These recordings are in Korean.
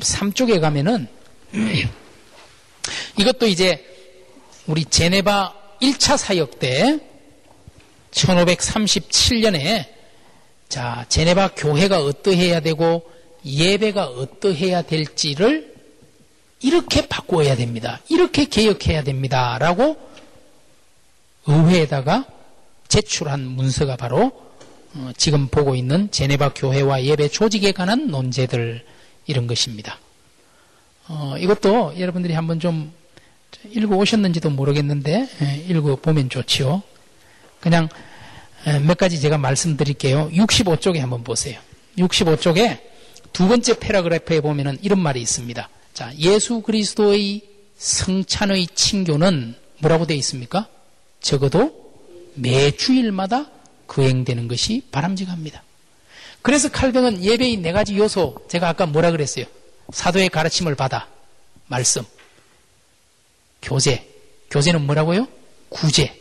63쪽에 가면은 이것도 이제 우리 제네바 1차 사역 때 1537년에 자, 제네바 교회가 어떠해야 되고 예배가 어떠해야 될지를 이렇게 바꾸어야 됩니다. 이렇게 개혁해야 됩니다. 라고 의회에다가 제출한 문서가 바로 어, 지금 보고 있는 제네바 교회와 예배 조직에 관한 논제들 이런 것입니다. 어, 이것도 여러분들이 한번 좀 읽어 오셨는지도 모르겠는데 예, 읽어 보면 좋지요. 그냥 예, 몇 가지 제가 말씀드릴게요. 65쪽에 한번 보세요. 65쪽에 두 번째 패러그래프에 보면은 이런 말이 있습니다. 자, 예수 그리스도의 성찬의 친교는 뭐라고 되어 있습니까? 적어도 매 주일마다 거행되는 것이 바람직합니다. 그래서 칼뱅은 예배의 네 가지 요소, 제가 아까 뭐라 그랬어요? 사도의 가르침을 받아, 말씀, 교제, 교제는 뭐라고요? 구제,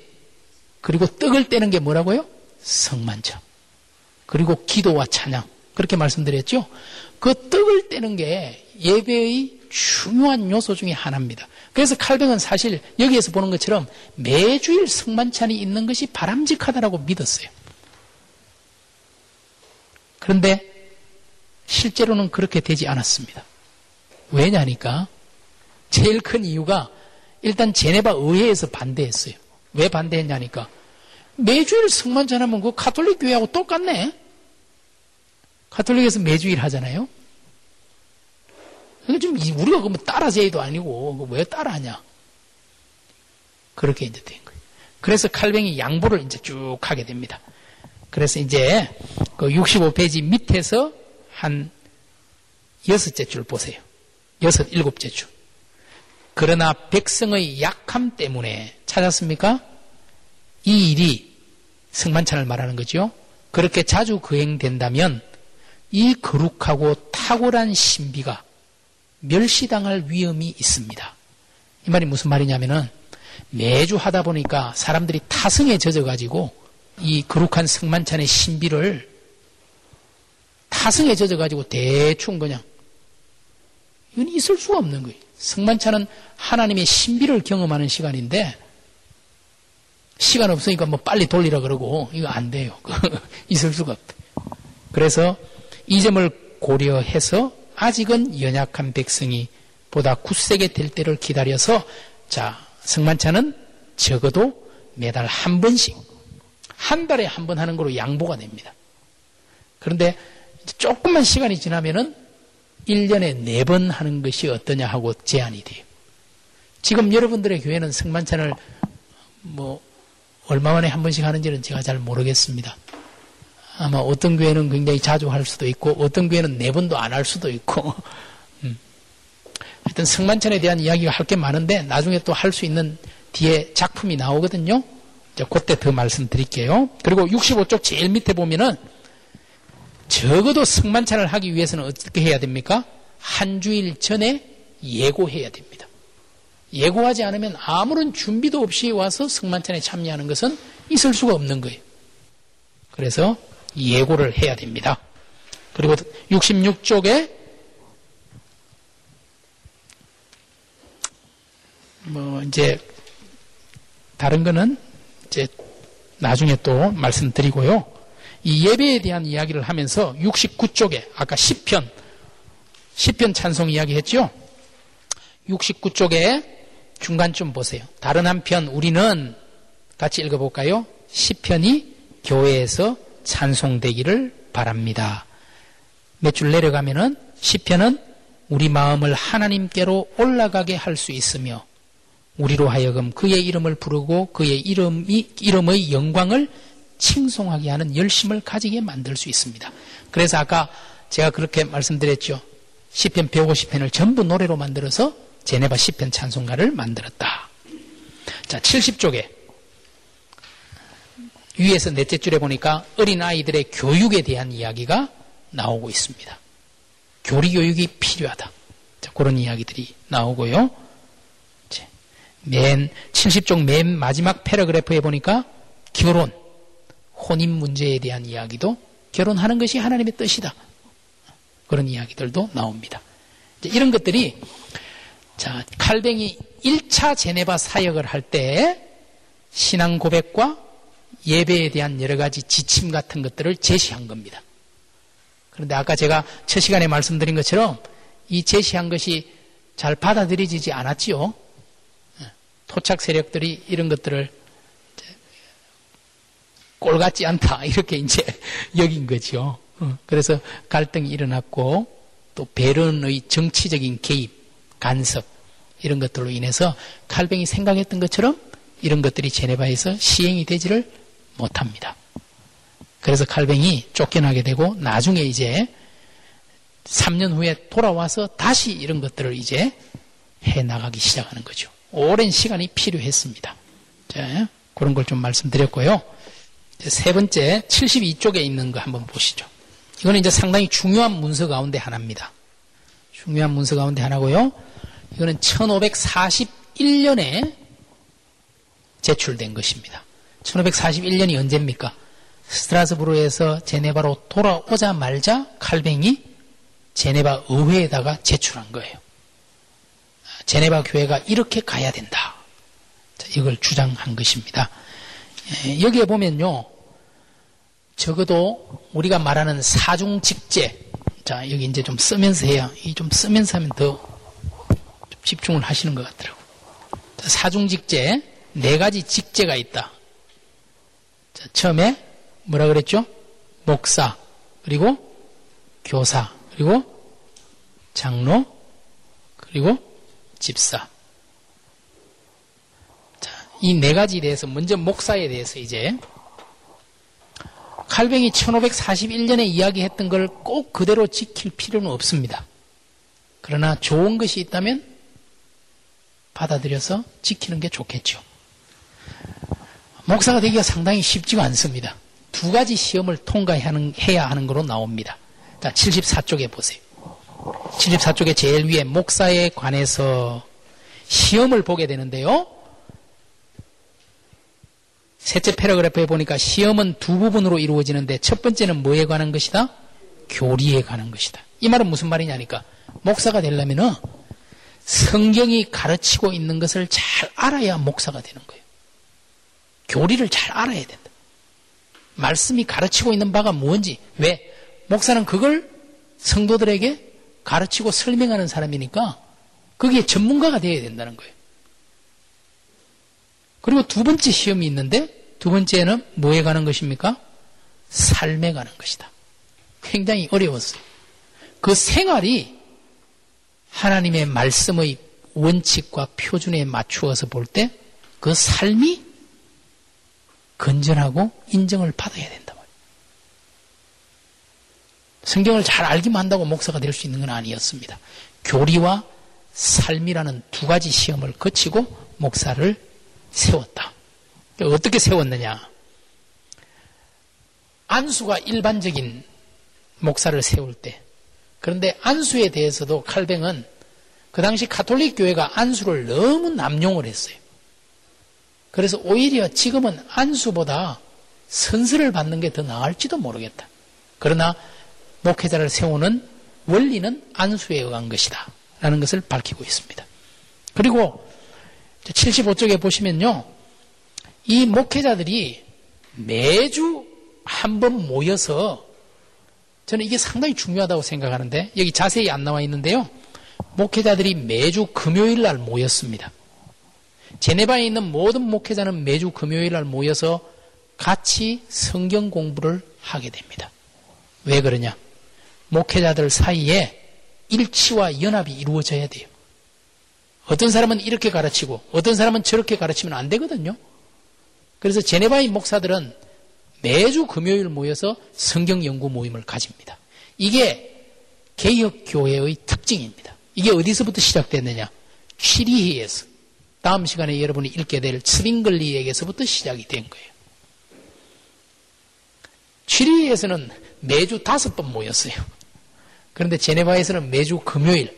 그리고 떡을 떼는 게 뭐라고요? 성만찬. 그리고 기도와 찬양. 그렇게 말씀드렸죠? 그 떡을 떼는 게 예배의 중요한 요소 중의 하나입니다. 그래서 칼뱅은 사실 여기에서 보는 것처럼 매주일 성만찬이 있는 것이 바람직하다라고 믿었어요. 그런데 실제로는 그렇게 되지 않았습니다. 왜냐니까 제일 큰 이유가 일단 제네바 의회에서 반대했어요. 왜 반대했냐니까 매주일 성만찬하면 그 가톨릭 교회하고 똑같네. 가톨릭에서 매주일 하잖아요. 그러니까 좀 우리가 그뭐 따라서 해도 아니고 왜 따라하냐. 그렇게 이제 된 거예요. 그래서 칼뱅이 양보를 이제 쭉 하게 됩니다. 그래서 이제 그 65페이지 밑에서 한 여섯째 줄 보세요. 여섯, 일곱째 줄. 그러나 백성의 약함 때문에 찾았습니까? 이 일이 성만찬을 말하는 거죠. 그렇게 자주 거행된다면 이 거룩하고 탁월한 신비가 멸시당할 위험이 있습니다. 이 말이 무슨 말이냐면은 매주 하다 보니까 사람들이 타성에 젖어가지고 이 거룩한 성만찬의 신비를 타성에 젖어가지고 대충 그냥 이건 있을 수가 없는 거예요. 성만찬은 하나님의 신비를 경험하는 시간인데 시간 없으니까 뭐 빨리 돌리라 그러고 이거 안 돼요. 있을 수가 없다. 그래서 이 점을 고려해서 아직은 연약한 백성이 보다 굳세게 될 때를 기다려서 자 성만찬은 적어도 매달 한 번씩 한 달에 한 번 하는 거로 양보가 됩니다. 그런데 조금만 시간이 지나면은 1년에 4번 하는 것이 어떠냐 하고 제안이 돼요. 지금 여러분들의 교회는 성만찬을 뭐 얼마 만에 한 번씩 하는지는 제가 잘 모르겠습니다. 아마 어떤 교회는 굉장히 자주 할 수도 있고 어떤 교회는 네 번도 안 할 수도 있고 음. 하여튼 성만찬에 대한 이야기가 할 게 많은데 나중에 또 할 수 있는 뒤에 작품이 나오거든요. 그때 더 말씀드릴게요. 그리고 65쪽 제일 밑에 보면은 적어도 성만찬을 하기 위해서는 어떻게 해야 됩니까? 한 주일 전에 예고해야 됩니다. 예고하지 않으면 아무런 준비도 없이 와서 성만찬에 참여하는 것은 있을 수가 없는 거예요. 그래서 예고를 해야 됩니다. 그리고 66쪽에 뭐 이제 다른 거는 이제 나중에 또 말씀드리고요. 이 예배에 대한 이야기를 하면서 69쪽에 아까 10편 10편 찬송 이야기 했죠? 69쪽에 중간쯤 보세요. 다른 한편 우리는 같이 읽어볼까요? 10편이 교회에서 찬송되기를 바랍니다. 몇 줄 내려가면은 10편은 우리 마음을 하나님께로 올라가게 할 수 있으며 우리로 하여금 그의 이름을 부르고 그의 이름이, 이름의 영광을 칭송하게 하는 열심을 가지게 만들 수 있습니다. 그래서 아까 제가 그렇게 말씀드렸죠. 10편 150편을 전부 노래로 만들어서 제네바 10편 찬송가를 만들었다. 자, 70쪽에 위에서 넷째 줄에 보니까 어린 아이들의 교육에 대한 이야기가 나오고 있습니다. 교리 교육이 필요하다. 자, 그런 이야기들이 나오고요. 맨 70쪽 맨 마지막 패러그래프에 보니까 결혼, 혼인 문제에 대한 이야기도 결혼하는 것이 하나님의 뜻이다. 그런 이야기들도 나옵니다. 이런 것들이 자 칼뱅이 1차 제네바 사역을 할 때 신앙 고백과 예배에 대한 여러 가지 지침 같은 것들을 제시한 겁니다. 그런데 아까 제가 첫 시간에 말씀드린 것처럼 이 제시한 것이 잘 받아들여지지 않았지요. 예. 토착 세력들이 이런 것들을 꼴 같지 않다 이렇게 이제 여긴 거죠. 어. 그래서 갈등이 일어났고 또 베른의 정치적인 개입, 간섭 이런 것들로 인해서 칼뱅이 생각했던 것처럼 이런 것들이 제네바에서 시행이 되지를 못합니다. 그래서 칼뱅이 쫓겨나게 되고 나중에 이제 3년 후에 돌아와서 다시 이런 것들을 이제 해 나가기 시작하는 거죠. 오랜 시간이 필요했습니다. 자, 그런 걸 좀 말씀드렸고요. 세 번째 72쪽에 있는 거 한번 보시죠. 이거는 이제 상당히 중요한 문서 가운데 하나입니다. 중요한 문서 가운데 하나고요. 이거는 1541년에 제출된 것입니다. 1541년이 언제입니까? 스트라스부르에서 제네바로 돌아오자 말자 칼뱅이 제네바 의회에다가 제출한 거예요. 제네바 교회가 이렇게 가야 된다. 이걸 주장한 것입니다. 예, 여기에 보면요. 적어도 우리가 말하는 사중 직제. 자, 여기 이제 좀 쓰면서 해야, 이 좀 쓰면서 하면 더 집중을 하시는 것 같더라고요. 사중 직제, 네 가지 직제가 있다. 자, 처음에 뭐라 그랬죠? 목사, 그리고 교사, 그리고 장로, 그리고 집사. 자, 이네 가지에 대해서 먼저 목사에 대해서 이제 칼뱅이 1541년에 이야기했던 걸 꼭 그대로 지킬 필요는 없습니다. 그러나 좋은 것이 있다면 받아들여서 지키는 게 좋겠죠. 목사가 되기가 상당히 쉽지가 않습니다. 두 가지 시험을 통과해야 하는 거로 나옵니다. 자, 74쪽에 보세요. 74쪽에 제일 위에 목사에 관해서 시험을 보게 되는데요. 셋째 패러그래프에 보니까 시험은 두 부분으로 이루어지는데 첫 번째는 뭐에 관한 것이다? 교리에 관한 것이다. 이 말은 무슨 말이냐니까 목사가 되려면은 성경이 가르치고 있는 것을 잘 알아야 목사가 되는 거예요. 교리를 잘 알아야 된다. 말씀이 가르치고 있는 바가 뭔지, 왜? 목사는 그걸 성도들에게 가르치고 설명하는 사람이니까 거기에 전문가가 되어야 된다는 거예요. 그리고 두 번째 시험이 있는데 두 번째는 뭐에 가는 것입니까? 삶에 가는 것이다. 굉장히 어려웠어요. 그 생활이 하나님의 말씀의 원칙과 표준에 맞추어서 볼 때 그 삶이 건전하고 인정을 받아야 된다. 성경을 잘 알기만 한다고 목사가 될 수 있는 건 아니었습니다. 교리와 삶이라는 두 가지 시험을 거치고 목사를 세웠다. 어떻게 세웠느냐? 안수가 일반적인 목사를 세울 때 그런데 안수에 대해서도 칼뱅은 그 당시 카톨릭 교회가 안수를 너무 남용을 했어요. 그래서 오히려 지금은 안수보다 선서를 받는 게 더 나을지도 모르겠다. 그러나 목회자를 세우는 원리는 안수에 의한 것이다. 라는 것을 밝히고 있습니다. 그리고 75쪽에 보시면요. 이 목회자들이 매주 한 번 모여서 저는 이게 상당히 중요하다고 생각하는데 여기 자세히 안 나와 있는데요. 목회자들이 매주 금요일 날 모였습니다. 제네바에 있는 모든 목회자는 매주 금요일 날 모여서 같이 성경 공부를 하게 됩니다. 왜 그러냐? 목회자들 사이에 일치와 연합이 이루어져야 돼요. 어떤 사람은 이렇게 가르치고 어떤 사람은 저렇게 가르치면 안 되거든요. 그래서 제네바의 목사들은 매주 금요일 모여서 성경 연구 모임을 가집니다. 이게 개혁 교회의 특징입니다. 이게 어디서부터 시작됐느냐? 취리히에서 다음 시간에 여러분이 읽게 될 스빙글리에게서부터 시작이 된 거예요. 취리히에서는 매주 다섯 번 모였어요. 그런데 제네바에서는 매주 금요일.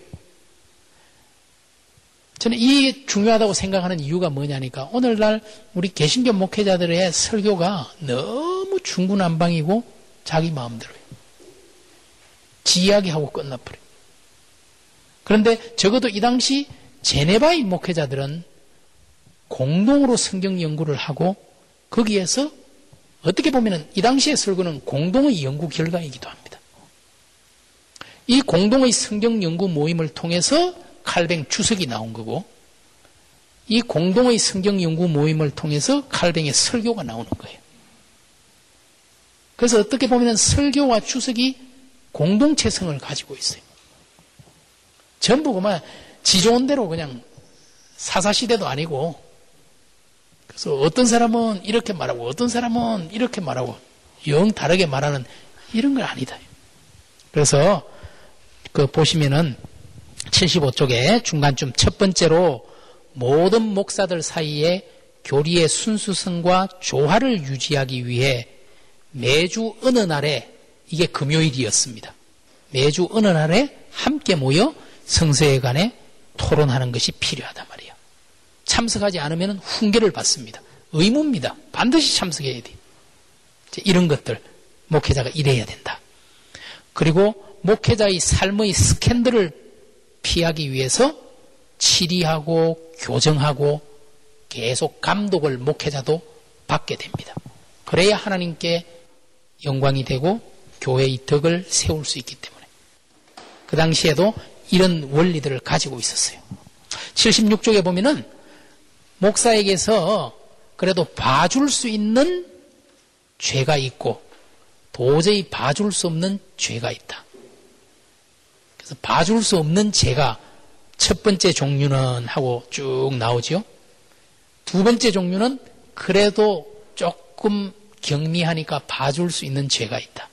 저는 이 중요하다고 생각하는 이유가 뭐냐니까 오늘날 우리 개신교 목회자들의 설교가 너무 중구난방이고 자기 마음대로요. 지이야기하고 끝나버려요. 그런데 적어도 이 당시 제네바의 목회자들은 공동으로 성경 연구를 하고 거기에서 어떻게 보면 이 당시의 설교는 공동의 연구 결과이기도 합니다. 이 공동의 성경 연구 모임을 통해서 칼뱅 주석이 나온 거고 이 공동의 성경 연구 모임을 통해서 칼뱅의 설교가 나오는 거예요. 그래서 어떻게 보면 설교와 주석이 공동체성을 가지고 있어요. 전부 그만 지 좋은 대로 그냥 사사시대도 아니고 그래서 어떤 사람은 이렇게 말하고 어떤 사람은 이렇게 말하고 영 다르게 말하는 이런 건 아니다. 그래서 그 보시면은 75쪽에 중간쯤 첫 번째로 모든 목사들 사이에 교리의 순수성과 조화를 유지하기 위해 매주 어느 날에 이게 금요일이었습니다. 매주 어느 날에 함께 모여 성서회관에 토론하는 것이 필요하단 말이에요. 참석하지 않으면 훈계를 받습니다. 의무입니다. 반드시 참석해야 돼. 이런 것들 목회자가 이래야 된다. 그리고 목회자의 삶의 스캔들을 피하기 위해서 치리하고 교정하고 계속 감독을 목회자도 받게 됩니다. 그래야 하나님께 영광이 되고 교회의 덕을 세울 수 있기 때문에. 그 당시에도 이런 원리들을 가지고 있었어요. 76쪽에 보면은 목사에게서 그래도 봐줄 수 있는 죄가 있고 도저히 봐줄 수 없는 죄가 있다. 봐줄 수 없는 죄가 첫 번째 종류는 하고 쭉 나오죠. 두 번째 종류는 그래도 조금 경미하니까 봐줄 수 있는 죄가 있다.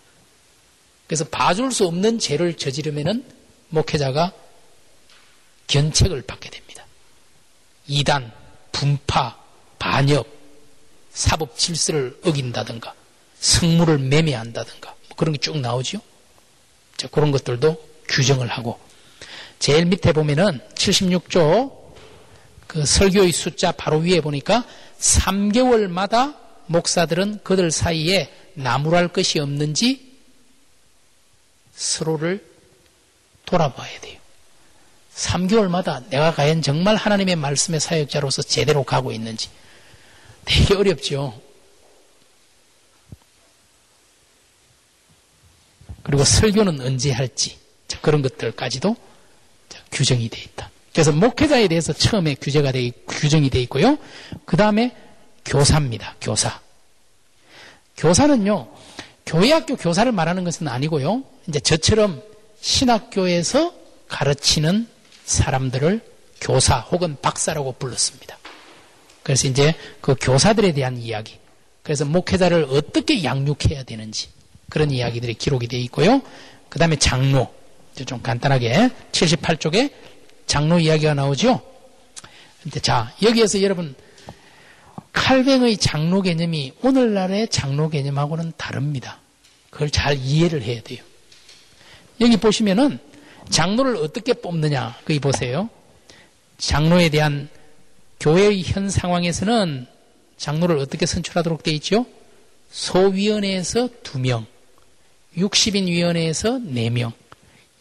그래서 봐줄 수 없는 죄를 저지르면은 목회자가 견책을 받게 됩니다. 이단, 분파, 반역, 사법 질서를 어긴다든가, 성물을 매매한다든가, 뭐 그런 게 쭉 나오죠. 자, 그런 것들도 규정을 하고, 제일 밑에 보면은 76조 그 설교의 숫자 바로 위에 보니까 3개월마다 목사들은 그들 사이에 나무랄 것이 없는지 서로를 돌아봐야 돼요. 3개월마다 내가 과연 정말 하나님의 말씀의 사역자로서 제대로 가고 있는지 되게 어렵죠. 그리고 설교는 언제 할지 그런 것들까지도 규정이 되어 있다. 그래서 목회자에 대해서 처음에 규제가 돼 규정이 되어 있고요. 그 다음에 교사입니다. 교사. 교사는요, 교회학교 교사를 말하는 것은 아니고요. 이제 저처럼 신학교에서 가르치는 사람들을 교사 혹은 박사라고 불렀습니다. 그래서 이제 그 교사들에 대한 이야기. 그래서 목회자를 어떻게 양육해야 되는지 그런 이야기들이 기록이 되어 있고요. 그 다음에 장로. 좀 간단하게 78쪽에 장로 이야기가 나오죠. 근데 자, 여기에서 여러분 칼뱅의 장로 개념이 오늘날의 장로 개념하고는 다릅니다. 그걸 잘 이해를 해야 돼요. 여기 보시면은 장로를 어떻게 뽑느냐, 거기 보세요. 장로에 대한 교회의 현 상황에서는 장로를 어떻게 선출하도록 되어 있죠? 소위원회에서 2명, 60인 위원회에서 4명,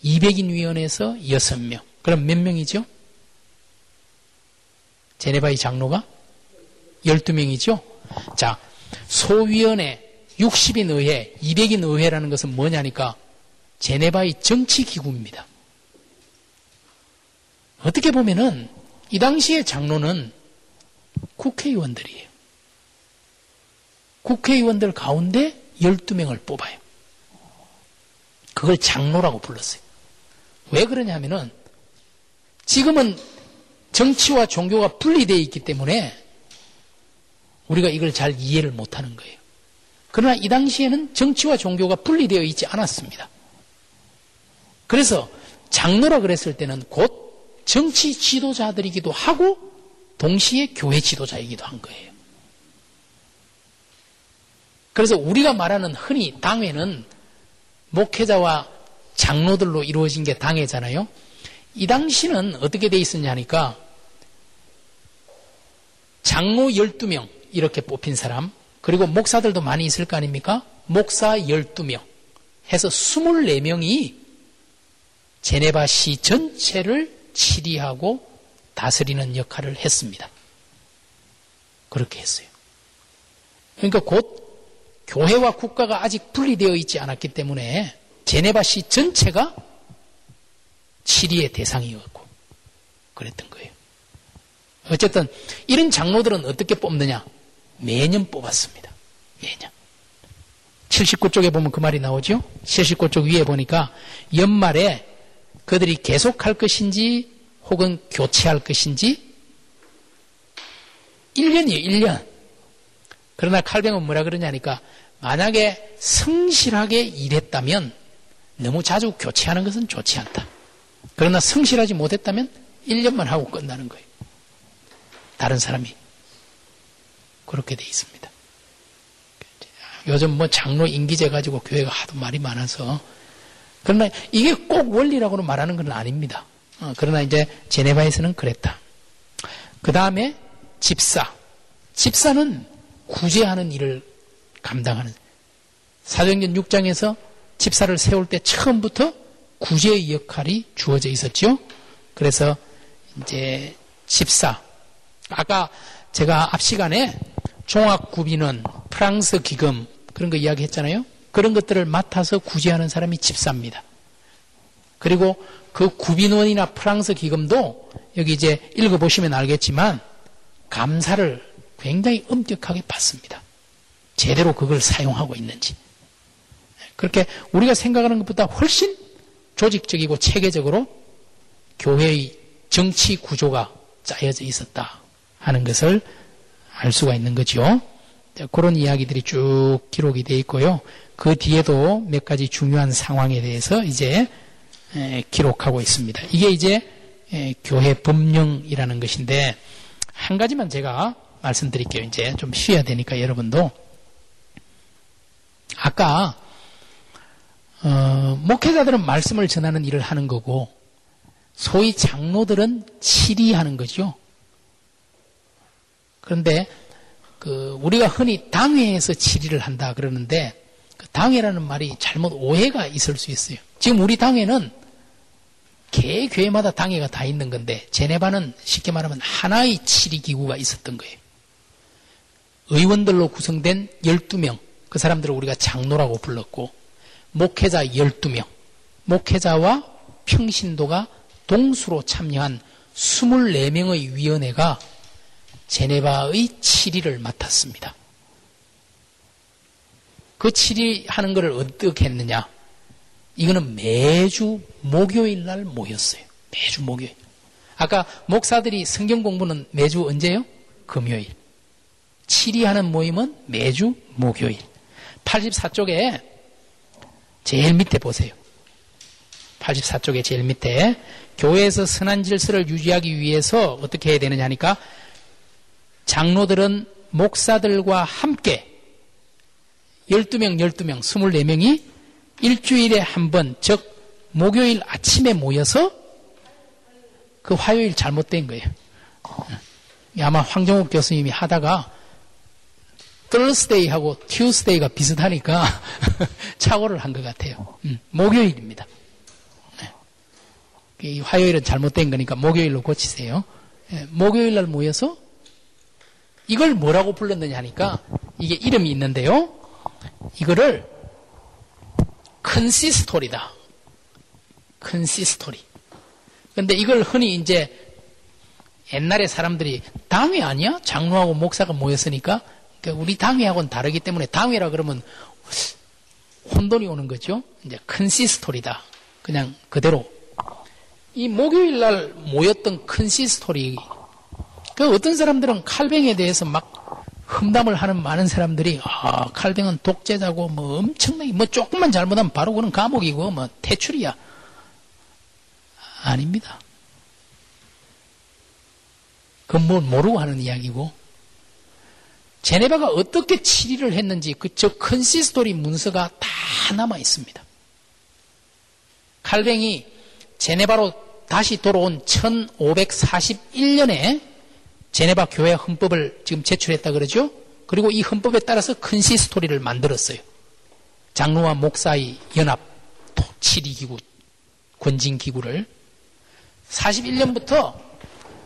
200인 위원회에서 6명. 그럼 몇 명이죠? 제네바의 장로가 12명이죠? 자, 소위원회, 60인 의회, 200인 의회라는 것은 뭐냐니까 제네바의 정치기구입니다. 어떻게 보면은 이 당시의 장로는 국회의원들이에요. 국회의원들 가운데 12명을 뽑아요. 그걸 장로라고 불렀어요. 왜 그러냐면은 지금은 정치와 종교가 분리되어 있기 때문에 우리가 이걸 잘 이해를 못하는 거예요. 그러나 이 당시에는 정치와 종교가 분리되어 있지 않았습니다. 그래서 장로라 그랬을 때는 곧 정치 지도자들이기도 하고 동시에 교회 지도자이기도 한 거예요. 그래서 우리가 말하는 흔히 당회는 목회자와 장로들로 이루어진 게 당회잖아요. 이 당시는 어떻게 돼 있었냐 하니까 장로 12명 이렇게 뽑힌 사람 그리고 목사들도 많이 있을 거 아닙니까? 목사 12명 해서 24명이 제네바 시 전체를 치리하고 다스리는 역할을 했습니다. 그렇게 했어요. 그러니까 곧 교회와 국가가 아직 분리되어 있지 않았기 때문에 제네바 시 전체가 치리의 대상이었고 그랬던 거예요. 어쨌든 이런 장로들은 어떻게 뽑느냐? 매년 뽑았습니다. 매년. 79쪽에 보면 그 말이 나오죠? 79쪽 위에 보니까 연말에 그들이 계속할 것인지 혹은 교체할 것인지 1년이에요, 1년. 그러나 칼뱅은 뭐라 그러냐니까 만약에 성실하게 일했다면 너무 자주 교체하는 것은 좋지 않다. 그러나 성실하지 못했다면 1년만 하고 끝나는 거예요. 다른 사람이. 그렇게 돼 있습니다. 요즘 뭐 장로 임기제 가지고 교회가 하도 말이 많아서 그러나 이게 꼭 원리라고는 말하는 건 아닙니다. 어, 그러나 이제 제네바에서는 그랬다. 그 다음에 집사. 집사는 구제하는 일을 감당하는 사도행전 6장에서 집사를 세울 때 처음부터 구제의 역할이 주어져 있었죠. 그래서 이제 집사 아까 제가 앞 시간에 종합구비는 프랑스 기금 그런 거 이야기했잖아요. 그런 것들을 맡아서 구제하는 사람이 집사입니다. 그리고 그 구빈원이나 프랑스 기금도 여기 이제 읽어보시면 알겠지만 감사를 굉장히 엄격하게 받습니다. 제대로 그걸 사용하고 있는지. 그렇게 우리가 생각하는 것보다 훨씬 조직적이고 체계적으로 교회의 정치 구조가 짜여져 있었다 하는 것을 알 수가 있는 거죠. 그런 이야기들이 쭉 기록이 되어 있고요. 그 뒤에도 몇 가지 중요한 상황에 대해서 이제 기록하고 있습니다. 이게 이제 교회 법령이라는 것인데 한 가지만 제가 말씀드릴게요. 이제 좀 쉬어야 되니까 여러분도 아까 어, 목회자들은 말씀을 전하는 일을 하는 거고 소위 장로들은 치리하는 거죠. 그런데 그 우리가 흔히 당회에서 치리를 한다 그러는데 그 당회라는 말이 잘못 오해가 있을 수 있어요. 지금 우리 당회는 개 교회마다 당회가 다 있는 건데 제네바는 쉽게 말하면 하나의 치리 기구가 있었던 거예요. 의원들로 구성된 12명 그 사람들을 우리가 장로라고 불렀고 목회자 12명 목회자와 평신도가 동수로 참여한 24명의 위원회가 제네바의 7위를 맡았습니다. 그 7위 하는 것을 어떻게 했느냐? 이거는 매주 목요일 날 모였어요. 매주 목요일. 아까 목사들이 성경 공부는 매주 언제요? 금요일. 7위 하는 모임은 매주 목요일. 84쪽에 제일 밑에 보세요. 84쪽에 제일 밑에 교회에서 선한 질서를 유지하기 위해서 어떻게 해야 되느냐 하니까 장로들은 목사들과 함께 12명, 12명, 24명이 일주일에 한 번, 즉, 목요일 아침에 모여서 그 화요일 잘못된 거예요. 아마 황정욱 교수님이 하다가 Thursday하고 Tuesday가 비슷하니까 착오를 한 것 같아요. 음, 목요일입니다. 네. 화요일은 잘못된 거니까 목요일로 고치세요. 네, 목요일 날 모여서 이걸 뭐라고 불렀느냐 하니까 이게 이름이 있는데요. 이거를 consistory다. Consistory. 근데 이걸 흔히 이제 옛날에 사람들이 당회 아니야? 장로하고 목사가 모였으니까 그러니까 우리 당회하고는 다르기 때문에 당회라 그러면 혼돈이 오는 거죠. 이제 consistory다. 그냥 그대로 이 목요일 날 모였던 consistory 그 어떤 사람들은 칼뱅에 대해서 막 험담을 하는 많은 사람들이 아 칼뱅은 독재자고 뭐 엄청나게 뭐 조금만 잘못하면 바로 그는 감옥이고 뭐 퇴출이야 아닙니다. 그건 뭘 모르고 하는 이야기고 제네바가 어떻게 치리를 했는지 그저 consistory 문서가 다 남아 있습니다. 칼뱅이 제네바로 다시 돌아온 1541년에 제네바 교회 헌법을 지금 제출했다 그러죠? 그리고 이 헌법에 따라서 consistory를 만들었어요. 장로와 목사의 연합 치리기구 권징 기구를 41년부터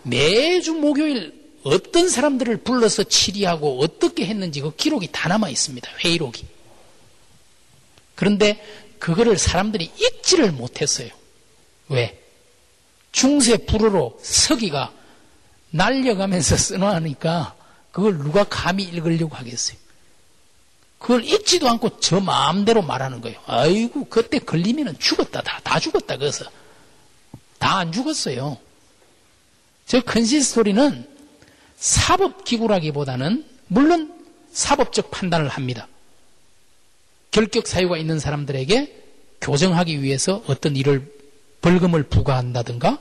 매주 목요일 어떤 사람들을 불러서 치리하고 어떻게 했는지 그 기록이 다 남아 있습니다. 회의록이. 그런데 그거를 사람들이 읽지를 못했어요. 왜? 중세 불어로 서기가 날려가면서 써놓으니까 그걸 누가 감히 읽으려고 하겠어요. 그걸 읽지도 않고 저 마음대로 말하는 거예요. 아이고, 그때 걸리면 죽었다. 다, 다 죽었다. 그래서. 다 안 죽었어요. 저 컨시스토리는 사법기구라기보다는 물론 사법적 판단을 합니다. 결격 사유가 있는 사람들에게 교정하기 위해서 어떤 일을 벌금을 부과한다든가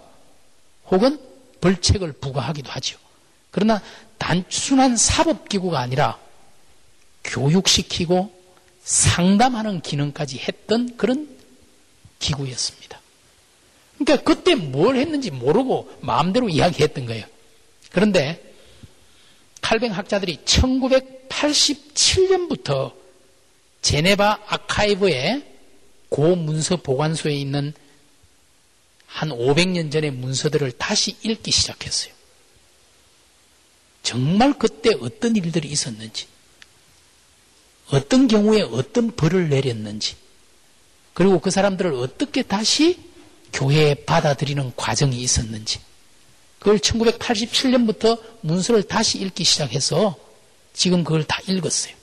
혹은 벌책을 부과하기도 하죠. 그러나 단순한 사법기구가 아니라 교육시키고 상담하는 기능까지 했던 그런 기구였습니다. 그러니까 그때 뭘 했는지 모르고 마음대로 이야기했던 거예요. 그런데 칼뱅 학자들이 1987년부터 제네바 아카이브의 고 문서 보관소에 있는 한 500년 전의 문서들을 다시 읽기 시작했어요. 정말 그때 어떤 일들이 있었는지, 어떤 경우에 어떤 벌을 내렸는지, 그리고 그 사람들을 어떻게 다시 교회에 받아들이는 과정이 있었는지, 그걸 1987년부터 문서를 다시 읽기 시작해서 지금 그걸 다 읽었어요.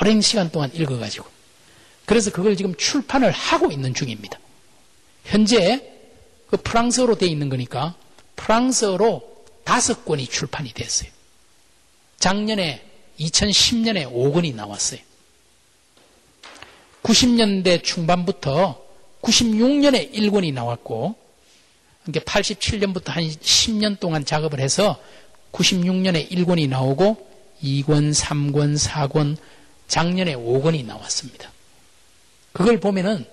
오랜 시간 동안 읽어가지고. 그래서 그걸 지금 출판을 하고 있는 중입니다. 현재 그 프랑스어로 되어 있는 거니까 프랑스어로 다섯 권이 출판이 됐어요. 작년에 2010년에 5권이 나왔어요. 90년대 중반부터 96년에 1권이 나왔고 그러니까 87년부터 한 10년 동안 작업을 해서 96년에 1권이 나오고 2권, 3권, 4권, 작년에 5권이 나왔습니다. 그걸 보면은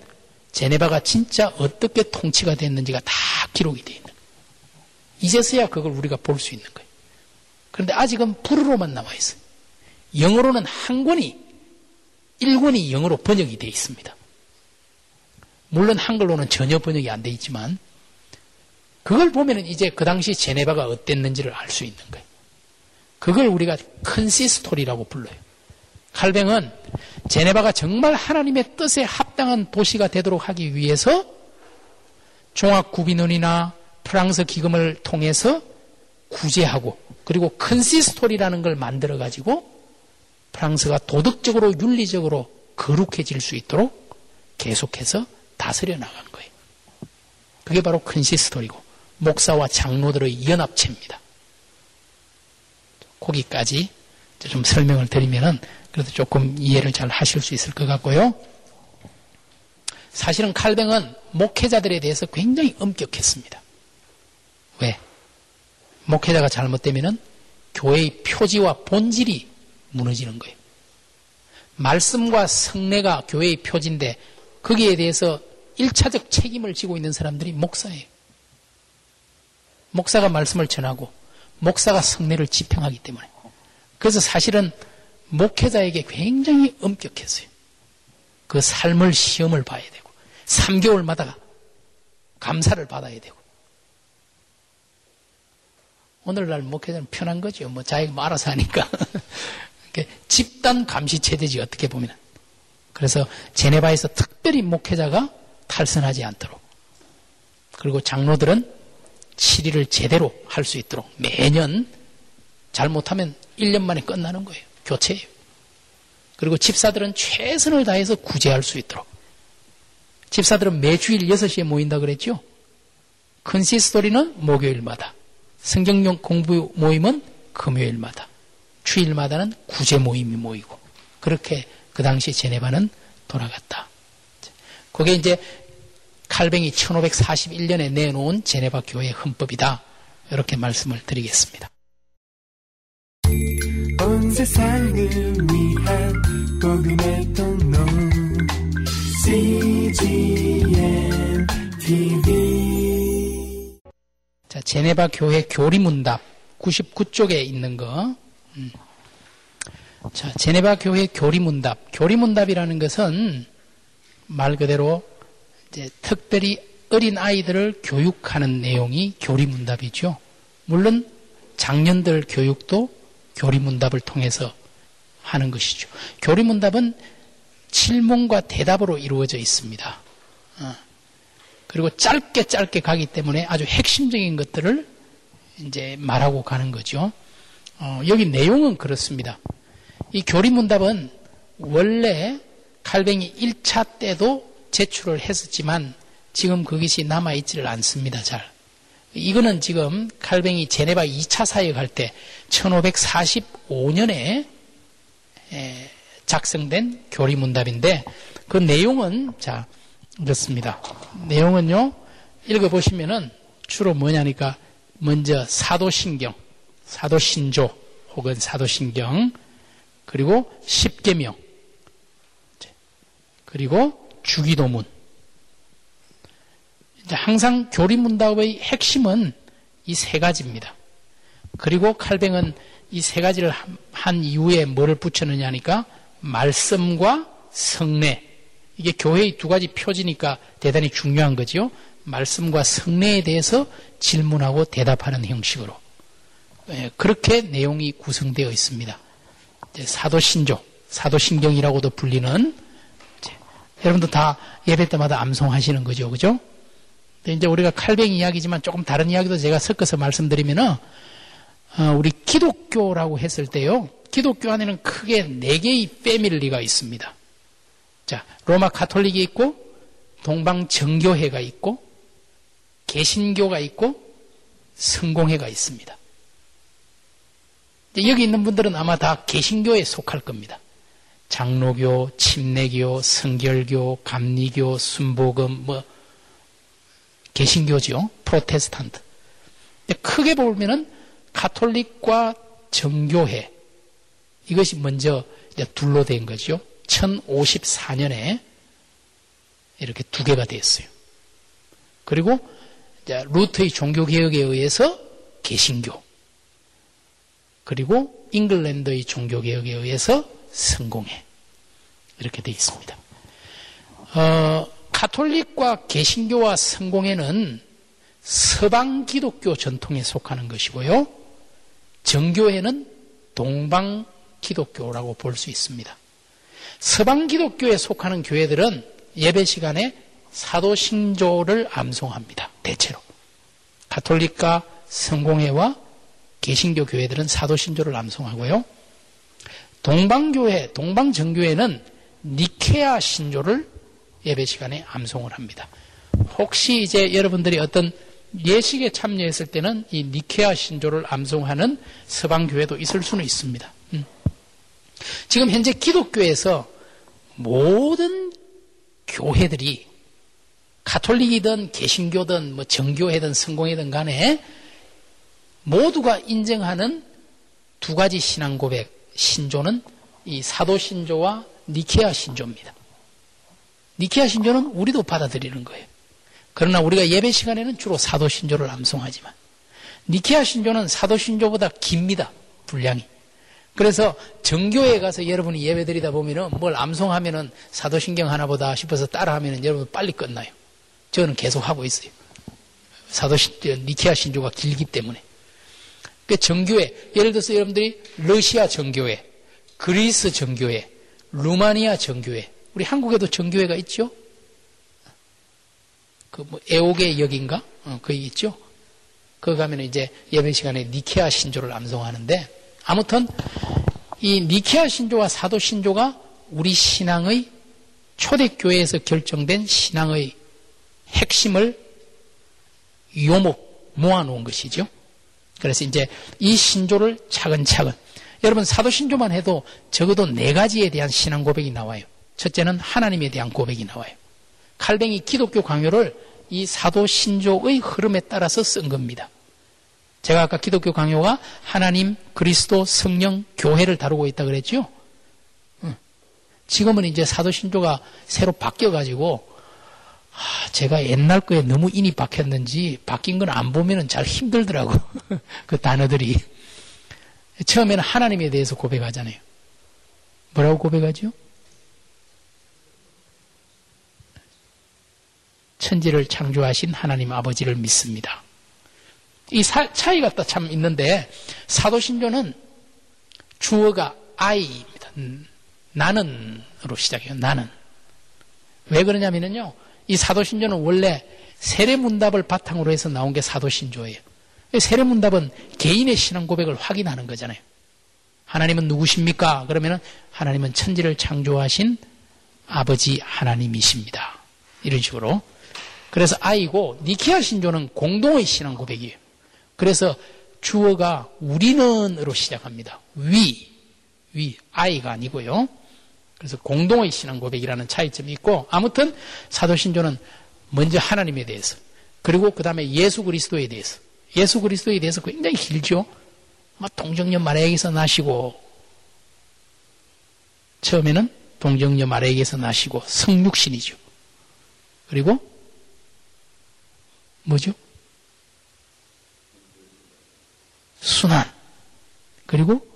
제네바가 진짜 어떻게 통치가 됐는지가 다 기록이 되어 있는 거예요. 이제서야 그걸 우리가 볼 수 있는 거예요. 그런데 아직은 불어로만 나와 있어요. 영어로는 한 권이, 1권이 영어로 번역이 되어 있습니다. 물론 한글로는 전혀 번역이 안 되어 있지만 그걸 보면은 이제 그 당시 제네바가 어땠는지를 알 수 있는 거예요. 그걸 우리가 consistory라고 불러요. 칼뱅은 제네바가 정말 하나님의 뜻에 합당한 도시가 되도록 하기 위해서 종합구빈원이나 프랑스 기금을 통해서 구제하고 그리고 consistory라는 걸 만들어 가지고 프랑스가 도덕적으로 윤리적으로 거룩해질 수 있도록 계속해서 다스려 나간 거예요. 그게 바로 컨시스토리고 목사와 장로들의 연합체입니다. 거기까지 좀 설명을 드리면은 그래도 조금 이해를 잘 하실 수 있을 것 같고요. 사실은 칼뱅은 목회자들에 대해서 굉장히 엄격했습니다. 왜? 목회자가 잘못되면은 교회의 표지와 본질이 무너지는 거예요. 말씀과 성례가 교회의 표지인데 거기에 대해서 1차적 책임을 지고 있는 사람들이 목사예요. 목사가 말씀을 전하고 목사가 성례를 집행하기 때문에. 그래서 사실은 목회자에게 굉장히 엄격했어요. 그 삶을 시험을 봐야 되고 3개월마다 감사를 받아야 되고 오늘날 목회자는 편한 거죠. 뭐 자기가 뭐 알아서 하니까 집단 감시 체제지 어떻게 보면 그래서 제네바에서 특별히 목회자가 탈선하지 않도록 그리고 장로들은 치리를 제대로 할 수 있도록 매년 잘못하면 1년 만에 끝나는 거예요. 교체예요. 그리고 집사들은 최선을 다해서 구제할 수 있도록. 집사들은 매주일 6시에 모인다 그랬죠? 컨시스토리는 목요일마다. 성경용 공부 모임은 금요일마다. 주일마다는 구제 모임이 모이고. 그렇게 그 당시 제네바는 돌아갔다. 그게 이제 칼뱅이 1541년에 내놓은 제네바 교회 헌법이다. 이렇게 말씀을 드리겠습니다. 자, 제네바 교회 교리문답 99쪽에 있는 거. 음. 자, 제네바 교회 교리문답. 교리문답이라는 것은 말 그대로 특별히 어린 아이들을 교육하는 내용이 교리문답이죠. 물론 장년들 교육도 교리문답을 통해서 하는 것이죠. 교리문답은 질문과 대답으로 이루어져 있습니다. 어. 그리고 짧게 짧게 가기 때문에 아주 핵심적인 것들을 이제 말하고 가는 거죠. 어, 여기 내용은 그렇습니다. 이 교리문답은 원래 칼뱅이 1차 때도 제출을 했었지만 지금 그것이 남아있지를 않습니다. 잘. 이거는 지금 칼뱅이 제네바 2차 사역할 때 1545년에 작성된 교리문답인데 그 내용은 자 이렇습니다. 내용은요 읽어보시면은 주로 뭐냐니까 먼저 사도신경, 사도신조 혹은 사도신경 그리고 십계명 그리고 주기도문 항상 교리문답의 핵심은 이 세 가지입니다. 그리고 칼뱅은 이 세 가지를 한 이후에 뭐를 붙였느냐 하니까 말씀과 성례. 이게 교회의 두 가지 표지니까 대단히 중요한 거죠. 말씀과 성례에 대해서 질문하고 대답하는 형식으로. 예, 그렇게 내용이 구성되어 있습니다. 사도신조, 사도신경이라고도 불리는 여러분도 다 예배 때마다 암송하시는 거죠. 그죠? 이제 우리가 칼뱅 이야기지만 조금 다른 이야기도 제가 섞어서 말씀드리면은 어, 우리 기독교라고 했을 때요. 기독교 안에는 크게 네 개의 패밀리가 있습니다. 자, 로마 카톨릭이 있고 동방 정교회가 있고 개신교가 있고 성공회가 있습니다. 여기 있는 분들은 아마 다 개신교에 속할 겁니다. 장로교, 침례교, 성결교, 감리교, 순복음, 뭐 개신교죠. 프로테스탄트. 크게 보면은 가톨릭과 정교회 이것이 먼저 둘러댄 거죠. 1054년에 이렇게 두 개가 됐어요. 그리고 루트의 종교개혁에 의해서 개신교 그리고 잉글랜드의 종교개혁에 의해서 성공회 이렇게 되어 있습니다. 어, 카톨릭과 개신교와 성공회는 서방 기독교 전통에 속하는 것이고요. 정교회는 동방 기독교라고 볼 수 있습니다. 서방 기독교에 속하는 교회들은 예배 시간에 사도신조를 암송합니다. 대체로. 가톨릭과 성공회와 개신교 교회들은 사도신조를 암송하고요. 동방교회, 동방정교회는 니케아 신조를 예배 시간에 암송을 합니다. 혹시 이제 여러분들이 어떤 예식에 참여했을 때는 이 니케아 신조를 암송하는 서방교회도 있을 수는 있습니다. 음. 지금 현재 기독교에서 모든 교회들이 가톨릭이든 개신교든 뭐 정교회든 성공회든 간에 모두가 인정하는 두 가지 신앙 고백 신조는 이 사도 신조와 니케아 신조입니다. 니케아 신조는 우리도 받아들이는 거예요. 그러나 우리가 예배 시간에는 주로 사도 신조를 암송하지만 니케아 신조는 사도 신조보다 깁니다. 분량이. 그래서 정교에 가서 여러분이 예배 드리다 보면은 뭘 암송하면은 사도신경 하나보다 싶어서 따라하면은 여러분 빨리 끝나요. 저는 계속 하고 있어요. 사도신, 니케아 신조가 길기 때문에. 그 정교회, 예를 들어서 여러분들이 러시아 정교회, 그리스 정교회, 루마니아 정교회, 우리 한국에도 정교회가 있죠? 그 뭐 에오게 역인가? 어, 거기 있죠? 거기 가면 이제 예배 시간에 니케아 신조를 암송하는데 아무튼 이 니케아 신조와 사도 신조가 우리 신앙의 초대교회에서 결정된 신앙의 핵심을 요목 모아놓은 것이죠. 그래서 이제 이 신조를 차근차근 여러분 사도 신조만 해도 적어도 네 가지에 대한 신앙 고백이 나와요. 첫째는 하나님에 대한 고백이 나와요. 칼뱅이 기독교 강요를 이 사도 신조의 흐름에 따라서 쓴 겁니다. 제가 아까 기독교 강요가 하나님, 그리스도, 성령, 교회를 다루고 있다 그랬죠? 지금은 이제 사도 신조가 새로 바뀌어가지고, 아, 제가 옛날 거에 너무 인이 박혔는지 바뀐 건 안 보면 잘 힘들더라고. 그 단어들이. 처음에는 하나님에 대해서 고백하잖아요. 뭐라고 고백하죠? 천지를 창조하신 하나님 아버지를 믿습니다. 이 사, 차이가 참 있는데 사도신조는 주어가 I입니다. 나는으로 시작해요. 나는. 왜 그러냐면요. 이 사도신조는 원래 세례문답을 바탕으로 해서 나온 게 사도신조예요. 세례문답은 개인의 신앙 고백을 확인하는 거잖아요. 하나님은 누구십니까? 그러면 하나님은 천지를 창조하신 아버지 하나님이십니다. 이런 식으로. 그래서 아이고 니키아 신조는 공동의 신앙 고백이에요. 그래서 주어가 우리는으로 시작합니다. 위, 위, 아이가 아니고요. 그래서 공동의 신앙 고백이라는 차이점이 있고 아무튼 사도신조는 먼저 하나님에 대해서 그리고 그 다음에 예수 그리스도에 대해서 예수 그리스도에 대해서 굉장히 길죠. 막 동정녀 마리아에게서 나시고 처음에는 동정녀 마리아에게서 나시고 성육신이죠. 그리고 뭐죠? 순환 그리고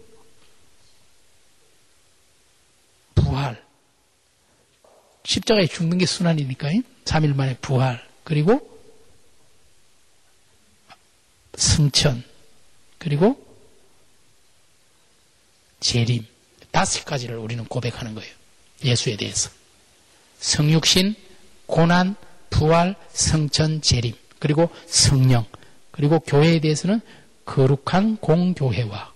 부활. 십자가에 죽는 게 순환이니까요. 3일 만에 부활. 그리고 승천. 그리고 재림. 다섯 가지를 우리는 고백하는 거예요. 예수에 대해서. 성육신, 고난, 부활, 성천, 재림. 그리고 성령. 그리고 교회에 대해서는 거룩한 공교회와.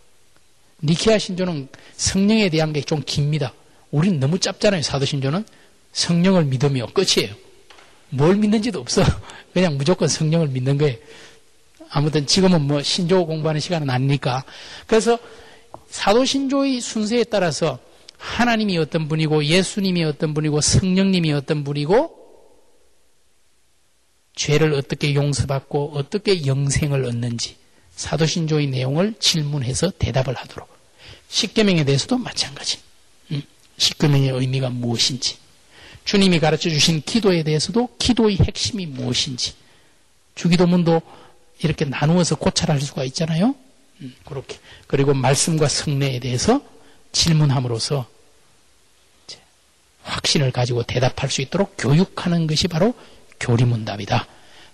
니키아 신조는 성령에 대한 게 좀 깁니다. 우리는 너무 짧잖아요. 사도신조는 성령을 믿으며 끝이에요. 뭘 믿는지도 없어. 그냥 무조건 성령을 믿는 거예요. 아무튼 지금은 뭐 신조 공부하는 시간은 아니니까. 그래서 사도신조의 순서에 따라서 하나님이 어떤 분이고 예수님이 어떤 분이고 성령님이 어떤 분이고 죄를 어떻게 용서받고 어떻게 영생을 얻는지 사도신조의 내용을 질문해서 대답을 하도록 십계명에 대해서도 마찬가지. 십계명의 의미가 무엇인지 주님이 가르쳐 주신 기도에 대해서도 기도의 핵심이 무엇인지 주기도문도 이렇게 나누어서 고찰할 수가 있잖아요. 음, 그렇게 그리고 말씀과 성례에 대해서 질문함으로써 확신을 가지고 대답할 수 있도록 교육하는 것이 바로 교리문답이다.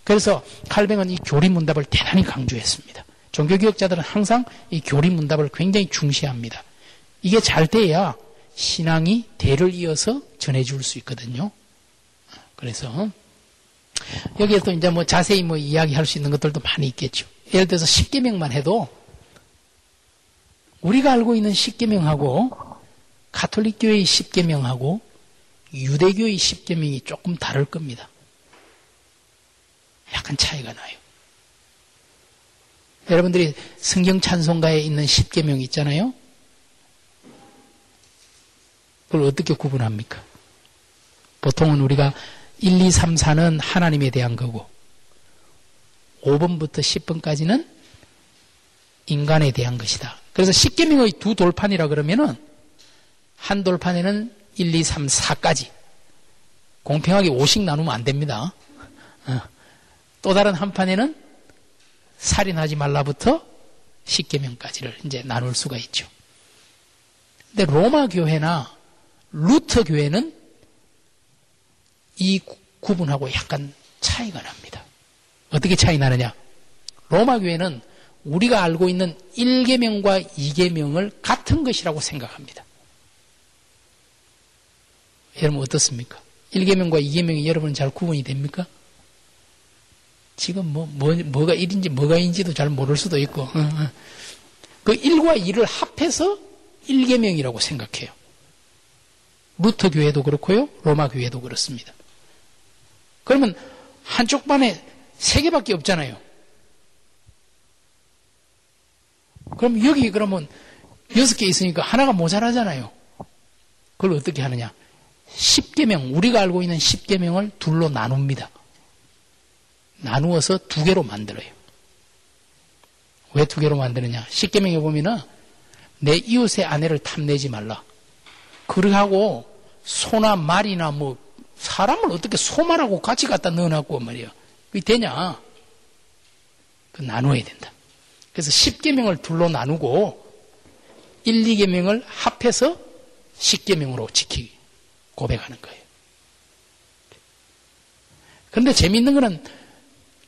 그래서 칼뱅은 이 교리문답을 대단히 강조했습니다. 종교개혁자들은 항상 이 교리문답을 굉장히 중시합니다. 이게 잘 돼야 신앙이 대를 이어서 전해줄 수 있거든요. 그래서 여기에 또 이제 뭐 자세히 뭐 이야기할 수 있는 것들도 많이 있겠죠. 예를 들어서 십계명만 해도 우리가 알고 있는 십계명하고 가톨릭 교회의 십계명하고 유대교의 십계명이 조금 다를 겁니다. 약간 차이가 나요. 여러분들이 성경 찬송가에 있는 십계명 있잖아요. 그걸 어떻게 구분합니까? 보통은 우리가 1, 2, 3, 4는 하나님에 대한 거고 5번부터 10번까지는 인간에 대한 것이다. 그래서 십계명의 두 돌판이라 그러면은 한 돌판에는 1, 2, 3, 4까지 공평하게 5씩 나누면 안 됩니다. 어. 또 다른 한 판에는 살인하지 말라부터 십계명까지를 이제 나눌 수가 있죠. 근데 로마 교회나 루터 교회는 이 구분하고 약간 차이가 납니다. 어떻게 차이 나느냐? 로마 교회는 우리가 알고 있는 1계명과 2계명을 같은 것이라고 생각합니다. 여러분 어떻습니까? 1계명과 2계명이 여러분 잘 구분이 됩니까? 지금 뭐, 뭐, 뭐가 1인지 뭐가 2인지도 잘 모를 수도 있고, 어, 어. 그 1과 2를 합해서 1계명이라고 생각해요. 루터 교회도 그렇고요, 로마 교회도 그렇습니다. 그러면 한쪽 반에 세 개밖에 없잖아요. 그럼 여기 그러면 여섯 개 있으니까 하나가 모자라잖아요. 그걸 어떻게 하느냐? 10개명, 우리가 알고 있는 10개명을 둘로 나눕니다. 나누어서 두 개로 만들어요. 왜 두 개로 만드느냐? 10개명에 보면은 내 이웃의 아내를 탐내지 말라. 그러하고 소나 말이나 뭐 사람을 어떻게 소말하고 같이 갖다 넣어놨고 말이야. 그게 되냐? 그 나누어야 된다. 그래서 10개명을 둘로 나누고 1, 2개명을 합해서 10개명으로 지키기, 고백하는 거예요. 그런데 재미있는 거는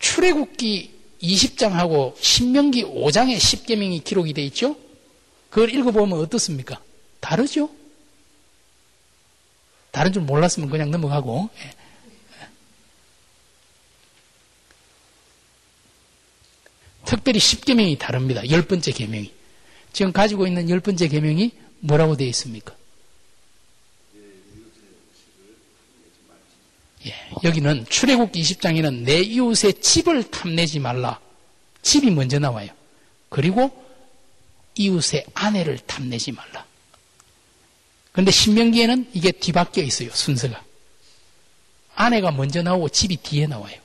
출애굽기 20장하고 신명기 5장에 10계명이 기록이 돼 있죠? 그걸 읽어보면 어떻습니까? 다르죠? 다른 줄 몰랐으면 그냥 넘어가고. 예. 특별히 10계명이 다릅니다. 열 번째 계명이. 지금 가지고 있는 열 번째 계명이 뭐라고 되어 있습니까? 예, 여기는 출애굽기 20장에는 내 이웃의 집을 탐내지 말라. 집이 먼저 나와요. 그리고 이웃의 아내를 탐내지 말라. 그런데 신명기에는 이게 뒤바뀌어 있어요, 순서가. 아내가 먼저 나오고 집이 뒤에 나와요.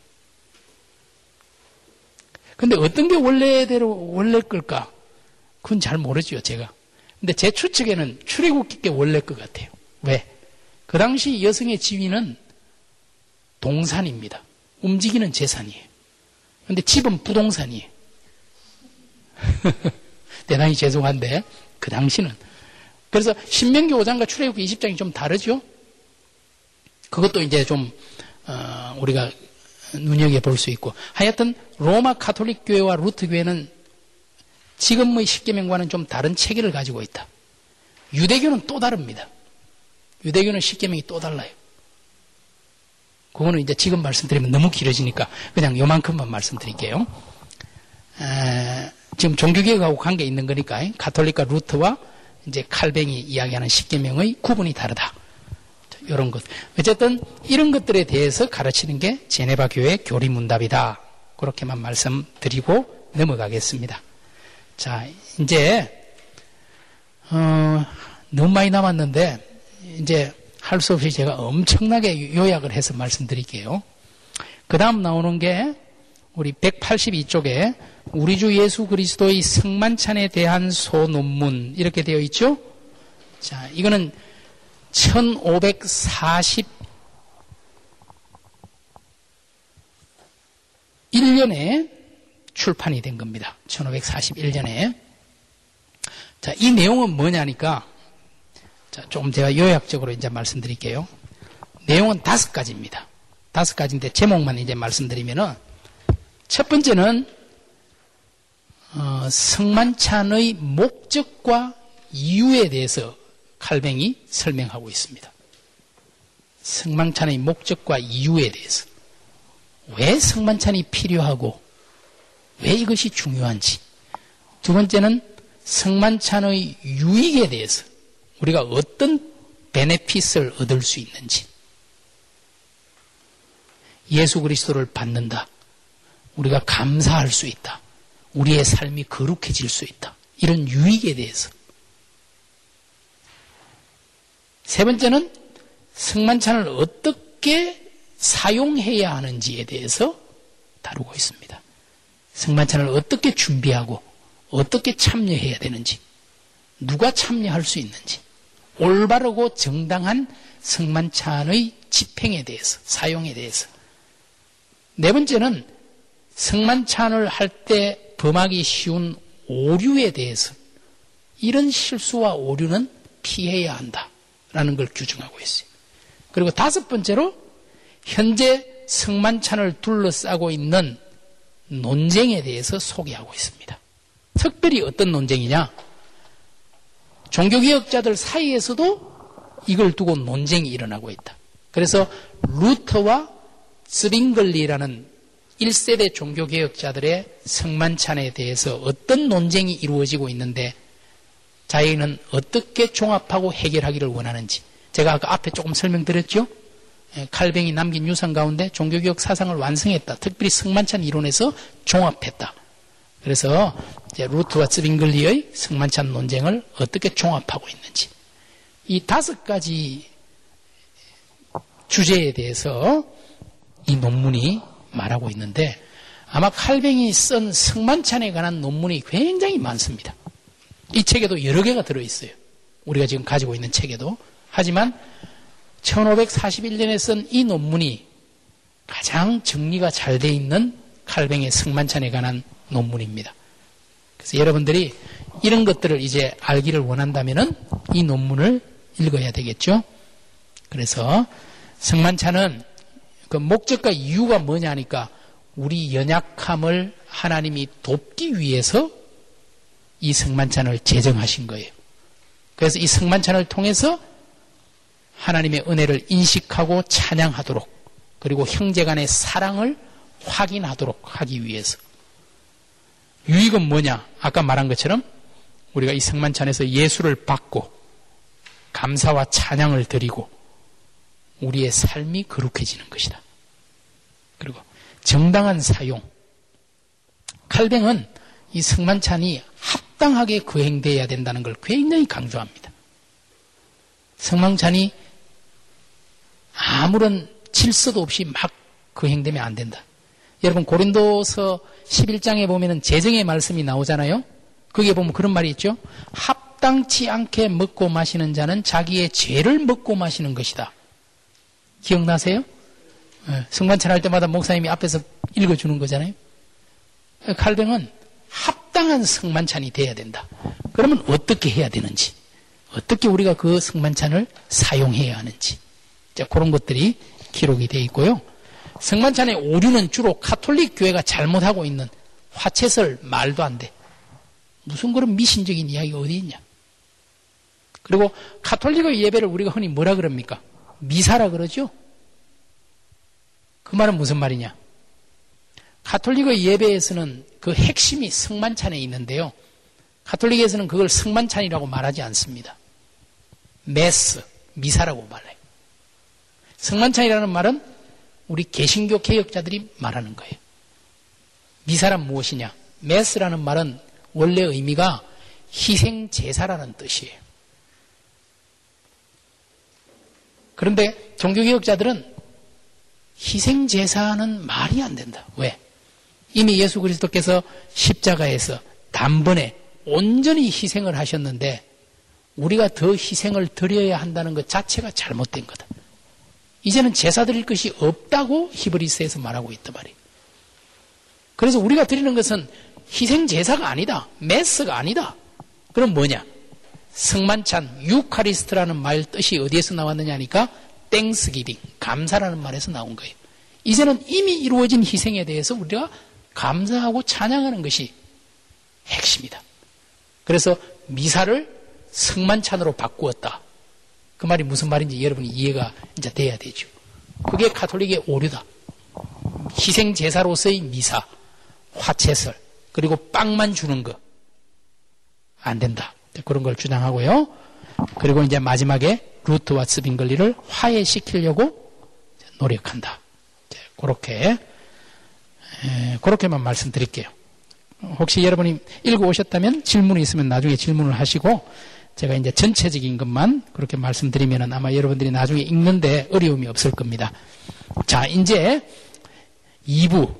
근데 어떤 게 원래대로 원래 걸까? 그건 잘 모르죠, 제가. 근데 제 추측에는 출애굽기 게 원래 것 같아요. 왜? 그 당시 여성의 지위는 동산입니다. 움직이는 재산이에요. 근데 집은 부동산이에요. 대단히 죄송한데 그 당시는 그래서 신명기 5장과 출애굽기 20장이 좀 다르죠. 그것도 이제 좀 어, 우리가 눈여겨 볼 수 있고 하여튼 로마 카톨릭 교회와 루트 교회는 지금의 십계명과는 좀 다른 체계를 가지고 있다. 유대교는 또 다릅니다. 유대교는 십계명이 또 달라요. 그거는 이제 지금 말씀드리면 너무 길어지니까 그냥 요만큼만 말씀드릴게요. 에, 지금 종교개혁하고 관계 있는 거니까 가톨릭과 루트와 이제 칼뱅이 이야기하는 십계명의 구분이 다르다. 이런 것. 어쨌든 이런 것들에 대해서 가르치는 게 제네바 교회 교리 문답이다. 그렇게만 말씀드리고 넘어가겠습니다. 자, 이제 어, 너무 많이 남았는데 이제 할 수 없이 제가 엄청나게 요약을 해서 말씀드릴게요. 그 다음 나오는 게 우리 182쪽에 우리 주 예수 그리스도의 성만찬에 대한 소논문 이렇게 되어 있죠? 자, 이거는 1541년에 출판이 된 겁니다. 1541년에. 자, 이 내용은 뭐냐니까 자, 조금 제가 요약적으로 이제 말씀드릴게요. 내용은 다섯 가지입니다. 다섯 가지인데 제목만 이제 말씀드리면은 첫 번째는 어, 성만찬의 목적과 이유에 대해서 칼뱅이 설명하고 있습니다. 성만찬의 목적과 이유에 대해서 왜 성만찬이 필요하고 왜 이것이 중요한지 두 번째는 성만찬의 유익에 대해서 우리가 어떤 베네핏을 얻을 수 있는지 예수 그리스도를 받는다. 우리가 감사할 수 있다. 우리의 삶이 거룩해질 수 있다. 이런 유익에 대해서. 세 번째는 성만찬을 어떻게 사용해야 하는지에 대해서 다루고 있습니다. 성만찬을 어떻게 준비하고 어떻게 참여해야 되는지, 누가 참여할 수 있는지, 올바르고 정당한 성만찬의 집행에 대해서, 사용에 대해서. 네 번째는 성만찬을 할 때 범하기 쉬운 오류에 대해서 이런 실수와 오류는 피해야 한다라는 걸 규정하고 있어요. 그리고 다섯 번째로 현재 성만찬을 둘러싸고 있는 논쟁에 대해서 소개하고 있습니다. 특별히 어떤 논쟁이냐? 종교개혁자들 사이에서도 이걸 두고 논쟁이 일어나고 있다. 그래서 루터와 스링글리라는 1세대 종교개혁자들의 성만찬에 대해서 어떤 논쟁이 이루어지고 있는데 자기는 어떻게 종합하고 해결하기를 원하는지 제가 아까 앞에 조금 설명드렸죠? 예, 칼뱅이 남긴 유산 가운데 종교개혁 사상을 완성했다. 특별히 성만찬 이론에서 종합했다. 그래서 루트와 스링글리의 성만찬 논쟁을 어떻게 종합하고 있는지 이 다섯 가지 주제에 대해서 이 논문이 말하고 있는데 아마 칼뱅이 쓴 성만찬에 관한 논문이 굉장히 많습니다. 이 책에도 여러 개가 들어있어요. 우리가 지금 가지고 있는 책에도. 하지만 1541년에 쓴 이 논문이 가장 정리가 잘 돼 있는 칼뱅의 성만찬에 관한 논문입니다. 그래서 여러분들이 이런 것들을 이제 알기를 원한다면 이 논문을 읽어야 되겠죠. 그래서 성만찬은 그 목적과 이유가 뭐냐니까 우리 연약함을 하나님이 돕기 위해서 이 성만찬을 제정하신 거예요. 그래서 이 성만찬을 통해서 하나님의 은혜를 인식하고 찬양하도록 그리고 형제 간의 사랑을 확인하도록 하기 위해서 유익은 뭐냐? 아까 말한 것처럼 우리가 이 성만찬에서 예수를 받고 감사와 찬양을 드리고 우리의 삶이 거룩해지는 것이다. 그리고 정당한 사용. 칼뱅은 이 성만찬이 합당하게 거행되어야 된다는 걸 굉장히 강조합니다. 성만찬이 아무런 질서도 없이 막 거행되면 안 된다. 여러분 고린도서 11장에 보면은 재정의 말씀이 나오잖아요. 거기에 보면 그런 말이 있죠. 합당치 않게 먹고 마시는 자는 자기의 죄를 먹고 마시는 것이다. 기억나세요? 예, 성만찬 할 때마다 목사님이 앞에서 읽어주는 거잖아요. 칼뱅은 합당한 성만찬이 돼야 된다. 그러면 어떻게 해야 되는지, 어떻게 우리가 그 성만찬을 사용해야 하는지, 자, 그런 것들이 기록이 되어 있고요. 성만찬의 오류는 주로 카톨릭 교회가 잘못하고 있는 화채설 말도 안 돼. 무슨 그런 미신적인 이야기가 어디 있냐. 그리고 카톨릭의 예배를 우리가 흔히 뭐라 그럽니까? 미사라 그러죠? 그 말은 무슨 말이냐? 카톨릭의 예배에서는 그 핵심이 성만찬에 있는데요. 카톨릭에서는 그걸 성만찬이라고 말하지 않습니다. 메스, 미사라고 말해요. 성만찬이라는 말은 우리 개신교 개혁자들이 말하는 거예요. 미사란 무엇이냐? 메스라는 말은 원래 의미가 희생 제사라는 뜻이에요. 그런데 종교개혁자들은 희생 제사는 말이 안 된다. 왜? 이미 예수 그리스도께서 십자가에서 단번에 온전히 희생을 하셨는데 우리가 더 희생을 드려야 한다는 것 자체가 잘못된 거다. 이제는 제사 드릴 것이 없다고 히브리스에서 말하고 있단 말이에요. 그래서 우리가 드리는 것은 희생 제사가 아니다. 메스가 아니다. 그럼 뭐냐? 성만찬, 유카리스트라는 말 뜻이 어디에서 나왔느냐니까 Thanksgiving, 감사라는 말에서 나온 거예요. 이제는 이미 이루어진 희생에 대해서 우리가 감사하고 찬양하는 것이 핵심이다. 그래서 미사를 성만찬으로 바꾸었다. 그 말이 무슨 말인지 여러분이 이해가 이제 돼야 되죠. 그게 카톨릭의 오류다. 희생 제사로서의 미사, 화체설, 그리고 빵만 주는 거. 안 된다. 그런 걸 주장하고요. 그리고 이제 마지막에 루트와 스빙글리를 화해시키려고 노력한다. 그렇게, 그렇게만 말씀드릴게요. 혹시 여러분이 읽어 오셨다면 질문이 있으면 나중에 질문을 하시고 제가 이제 전체적인 것만 그렇게 말씀드리면 아마 여러분들이 나중에 읽는데 어려움이 없을 겁니다. 자, 이제 2부.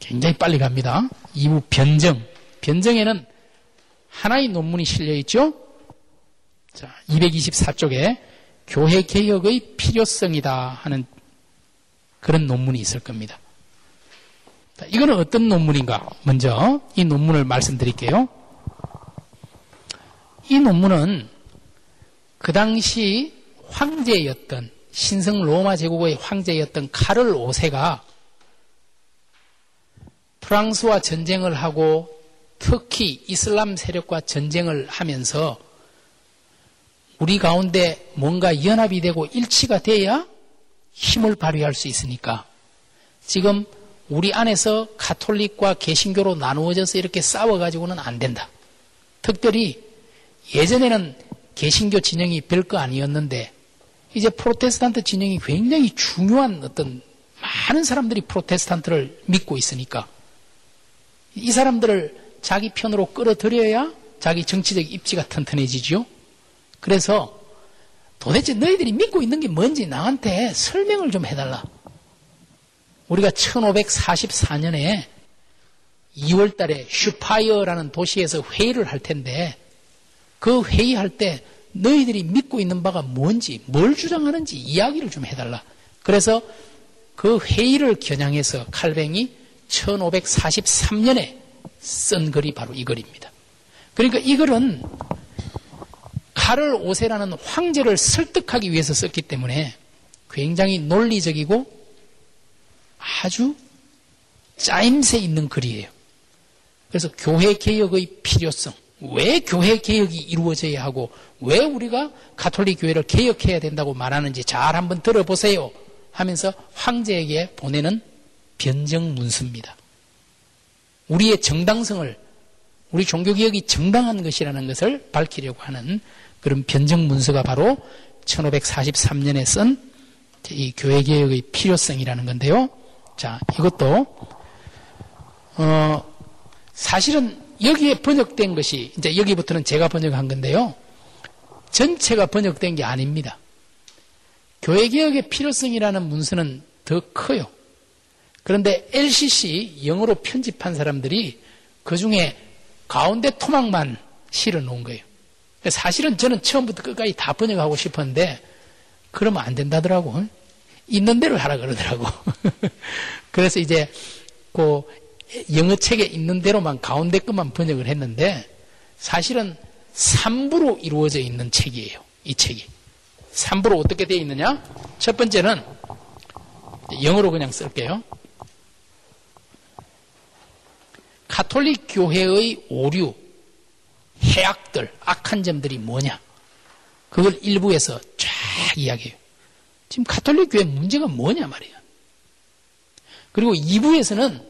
굉장히 빨리 갑니다. 2부 변정. 변정에는 하나의 논문이 실려 있죠? 자, 224쪽에 교회 개혁의 필요성이다 하는 그런 논문이 있을 겁니다. 자, 이거는 어떤 논문인가? 먼저 이 논문을 말씀드릴게요. 이 논문은 그 당시 황제였던 신성 로마 제국의 황제였던 카를 5세가 프랑스와 전쟁을 하고 특히 이슬람 세력과 전쟁을 하면서 우리 가운데 뭔가 연합이 되고 일치가 돼야 힘을 발휘할 수 있으니까 지금 우리 안에서 가톨릭과 개신교로 나누어져서 이렇게 싸워가지고는 안 된다. 특별히 예전에는 개신교 진영이 별거 아니었는데 이제 프로테스탄트 진영이 굉장히 중요한 어떤 많은 사람들이 프로테스탄트를 믿고 있으니까 이 사람들을 자기 편으로 끌어들여야 자기 정치적 입지가 튼튼해지죠. 그래서 도대체 너희들이 믿고 있는 게 뭔지 나한테 설명을 좀 해달라. 우리가 1544년에 2월 달에 슈파이어라는 도시에서 회의를 할 텐데 그 회의할 때 너희들이 믿고 있는 바가 뭔지, 뭘 주장하는지 이야기를 좀 해달라. 그래서 그 회의를 겨냥해서 칼뱅이 1543년에 쓴 글이 바로 이 글입니다. 그러니까 이 글은 카를 오세라는 황제를 설득하기 위해서 썼기 때문에 굉장히 논리적이고 아주 짜임새 있는 글이에요. 그래서 교회 개혁의 필요성, 왜 교회 개혁이 이루어져야 하고 왜 우리가 가톨릭 교회를 개혁해야 된다고 말하는지 잘 한번 들어보세요 하면서 황제에게 보내는 변정 문서입니다. 우리의 정당성을 우리 종교 개혁이 정당한 것이라는 것을 밝히려고 하는 그런 변정 문서가 바로 1543년에 쓴 이 교회 개혁의 필요성이라는 건데요. 자, 이것도, 어, 사실은 여기에 번역된 것이, 이제 여기부터는 제가 번역한 건데요. 전체가 번역된 게 아닙니다. 교회 개혁의 필요성이라는 문서는 더 커요. 그런데 LCC 영어로 편집한 사람들이 그 중에 가운데 토막만 실어 놓은 거예요. 사실은 저는 처음부터 끝까지 다 번역하고 싶었는데 그러면 안 된다더라고. 있는 대로 하라 그러더라고. 그래서 이제 그 영어 책에 있는 대로만 가운데 것만 번역을 했는데 사실은 3부로 이루어져 있는 책이에요. 이 책이. 3부로 어떻게 되어 있느냐? 첫 번째는 영어로 그냥 쓸게요. 가톨릭 교회의 오류, 해악들, 악한 점들이 뭐냐? 그걸 일부에서 쫙 이야기해요. 지금 가톨릭 교회 문제가 뭐냐 말이야. 그리고 2부에서는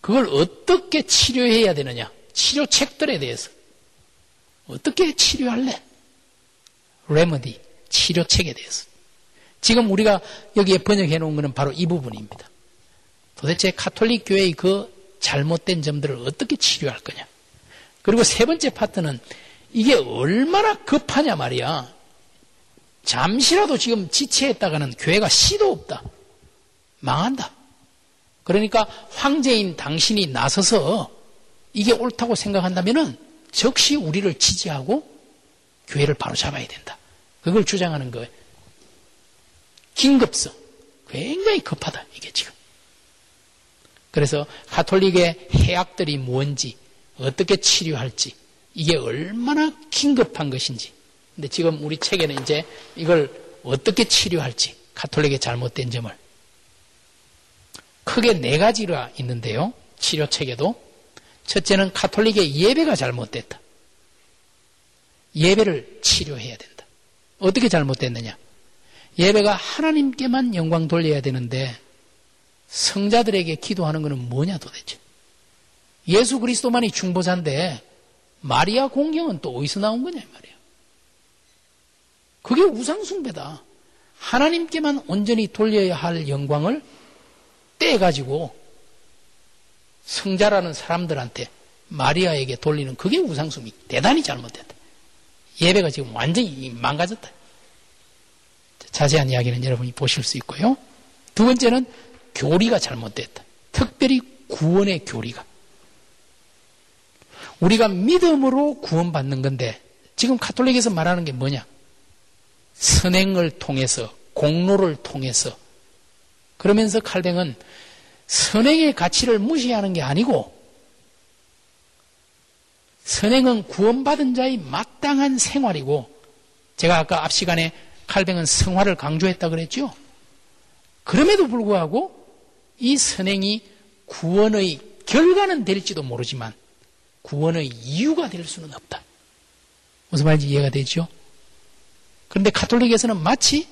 그걸 어떻게 치료해야 되느냐. 치료책들에 대해서. 어떻게 치료할래? 레머디, 치료책에 대해서. 지금 우리가 여기에 번역해 놓은 것은 바로 이 부분입니다. 도대체 가톨릭 교회의 그 잘못된 점들을 어떻게 치료할 거냐. 그리고 세 번째 파트는 이게 얼마나 급하냐 말이야. 잠시라도 지금 지체했다가는 교회가 씨도 없다. 망한다. 그러니까 황제인 당신이 나서서 이게 옳다고 생각한다면은 즉시 우리를 지지하고 교회를 바로 잡아야 된다. 그걸 주장하는 거예요. 긴급성. 굉장히 급하다. 이게 지금. 그래서 가톨릭의 해악들이 뭔지, 어떻게 치료할지, 이게 얼마나 긴급한 것인지. 근데 지금 우리 책에는 이제 이걸 어떻게 치료할지, 가톨릭의 잘못된 점을. 크게 네 가지가 있는데요. 치료 책에도. 첫째는 가톨릭의 예배가 잘못됐다. 예배를 치료해야 된다. 어떻게 잘못됐느냐? 예배가 하나님께만 영광 돌려야 되는데 성자들에게 기도하는 것은 뭐냐 도대체? 예수 그리스도만이 중보자인데 마리아 공경은 또 어디서 나온 거냐 말이에요. 그게 우상숭배다. 하나님께만 온전히 돌려야 할 영광을 떼가지고 성자라는 사람들한테 마리아에게 돌리는 그게 우상숭이 대단히 잘못됐다. 예배가 지금 완전히 망가졌다. 자세한 이야기는 여러분이 보실 수 있고요. 두 번째는 교리가 잘못됐다. 특별히 구원의 교리가. 우리가 믿음으로 구원받는 건데 지금 카톨릭에서 말하는 게 뭐냐? 선행을 통해서 공로를 통해서 그러면서 칼뱅은 선행의 가치를 무시하는 게 아니고 선행은 구원받은 자의 마땅한 생활이고 제가 아까 앞 시간에 칼뱅은 성화를 강조했다 그랬죠. 그럼에도 불구하고 이 선행이 구원의 결과는 될지도 모르지만 구원의 이유가 될 수는 없다. 무슨 말인지 이해가 되죠? 그런데 가톨릭에서는 마치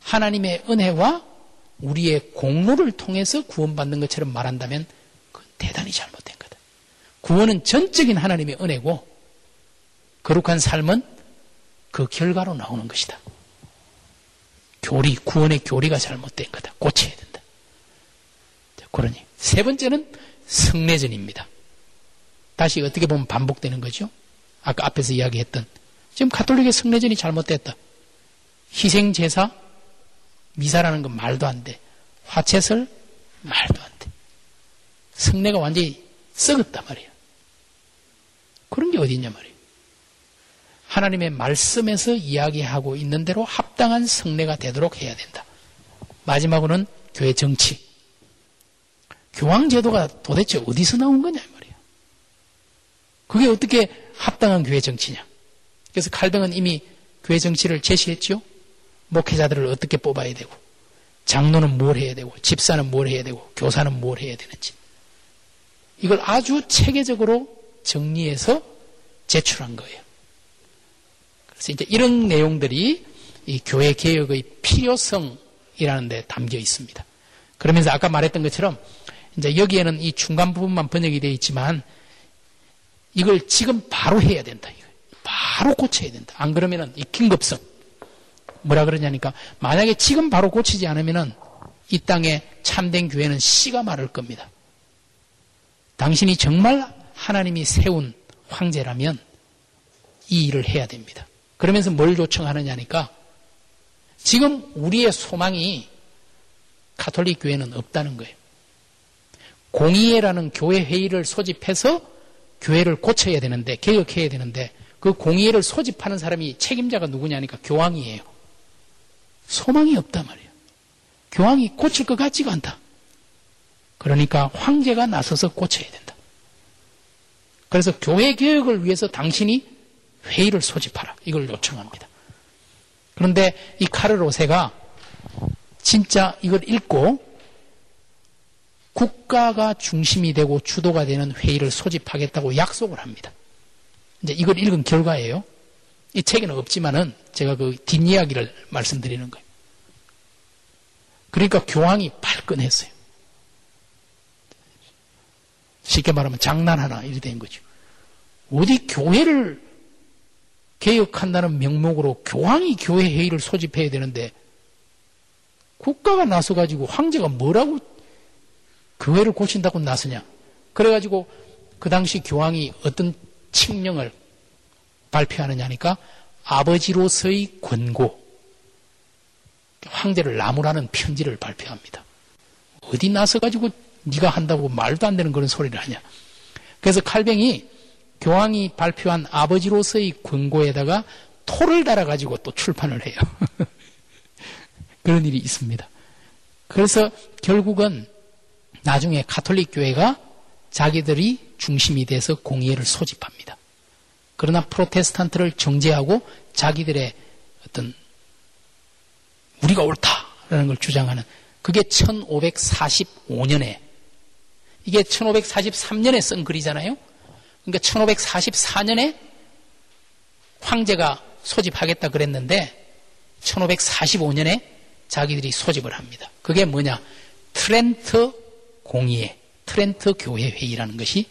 하나님의 은혜와 우리의 공로를 통해서 구원받는 것처럼 말한다면 그건 대단히 잘못된 거다. 구원은 전적인 하나님의 은혜고 거룩한 삶은 그 결과로 나오는 것이다. 교리, 구원의 교리가 잘못된 거다. 고쳐야 된다. 그러니 세 번째는 성례전입니다. 다시 어떻게 보면 반복되는 거죠. 아까 앞에서 이야기했던 지금 가톨릭의 성례전이 잘못됐다. 희생 제사 미사라는 건 말도 안 돼. 화채설 말도 안 돼. 성례가 완전히 썩었단 말이야. 그런 게 어디 있냐 말이에요. 하나님의 말씀에서 이야기하고 있는 대로 합당한 성례가 되도록 해야 된다. 마지막으로는 교회 정치. 교황제도가 도대체 어디서 나온 거냐. 그게 어떻게 합당한 교회 정치냐. 그래서 칼뱅은 이미 교회 정치를 제시했죠. 목회자들을 어떻게 뽑아야 되고 장로는 뭘 해야 되고, 집사는 뭘 해야 되고, 교사는 뭘 해야 되는지. 이걸 아주 체계적으로 정리해서 제출한 거예요. 그래서 이제 이런 내용들이 이 교회 개혁의 필요성이라는 데 담겨 있습니다. 그러면서 아까 말했던 것처럼 이제 여기에는 이 중간 부분만 번역이 되어 있지만 이걸 지금 바로 해야 된다. 바로 고쳐야 된다. 안 그러면은 이 긴급성. 뭐라 그러냐니까 만약에 지금 바로 고치지 않으면은 이 땅에 참된 교회는 씨가 마를 겁니다. 당신이 정말 하나님이 세운 황제라면 이 일을 해야 됩니다. 그러면서 뭘 요청하느냐니까 지금 우리의 소망이 가톨릭 교회는 없다는 거예요. 공의회라는 교회 회의를 소집해서 교회를 고쳐야 되는데 개혁해야 되는데 그 공의회를 소집하는 사람이 책임자가 누구냐니까 교황이에요. 소망이 없단 말이에요. 교황이 고칠 것 같지가 않다. 그러니까 황제가 나서서 고쳐야 된다. 그래서 교회 개혁을 위해서 당신이 회의를 소집하라. 이걸 요청합니다. 그런데 이 카르로세가 진짜 이걸 읽고 국가가 중심이 되고 주도가 되는 회의를 소집하겠다고 약속을 합니다. 이제 이걸 읽은 결과예요. 이 책에는 없지만은 제가 그 뒷이야기를 말씀드리는 거예요. 그러니까 교황이 발끈했어요. 쉽게 말하면 장난하나 이렇게 된 거죠. 어디 교회를 개혁한다는 명목으로 교황이 교회 회의를 소집해야 되는데 국가가 나서가지고 황제가 뭐라고 교회를 고친다고 나서냐. 그래가지고 그 당시 교황이 어떤 칙령을 발표하느냐니까 아버지로서의 권고 황제를 나무라는 편지를 발표합니다. 어디 나서가지고 네가 한다고 말도 안 되는 그런 소리를 하냐. 그래서 칼뱅이 교황이 발표한 아버지로서의 권고에다가 토를 달아가지고 또 출판을 해요. 그런 일이 있습니다. 그래서 결국은 나중에 가톨릭 교회가 자기들이 중심이 돼서 공의회를 소집합니다. 그러나 프로테스탄트를 정죄하고 자기들의 어떤 우리가 옳다라는 걸 주장하는 그게 1545년에 이게 1543년에 쓴 글이잖아요. 그러니까 1544년에 황제가 소집하겠다 그랬는데 1545년에 자기들이 소집을 합니다. 그게 뭐냐? 트렌트 공의회, 트렌트 교회 회의라는 것이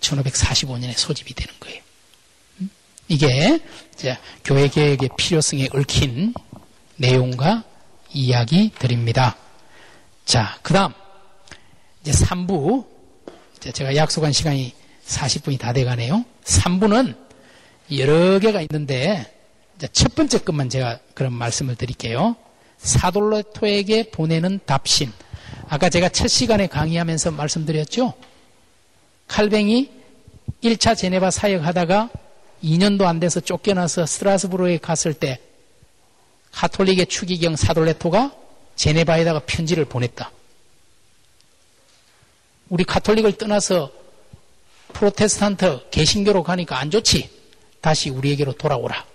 1545년에 소집이 되는 거예요. 음? 이게 교회 개혁의 필요성에 얽힌 내용과 이야기드립니다. 자, 그 다음, 이제 3부, 제가 약속한 시간이 40분이 다 돼가네요. 3부는 여러 개가 있는데 첫 번째 것만 제가 그런 말씀을 드릴게요. 사돌레토에게 보내는 답신. 아까 제가 첫 시간에 강의하면서 말씀드렸죠. 칼뱅이 1차 제네바 사역하다가 2년도 안 돼서 쫓겨나서 스트라스부르에 갔을 때 카톨릭의 추기경 사돌레토가 제네바에다가 편지를 보냈다. 우리 카톨릭을 떠나서 프로테스탄트 개신교로 가니까 안 좋지. 다시 우리에게로 돌아오라.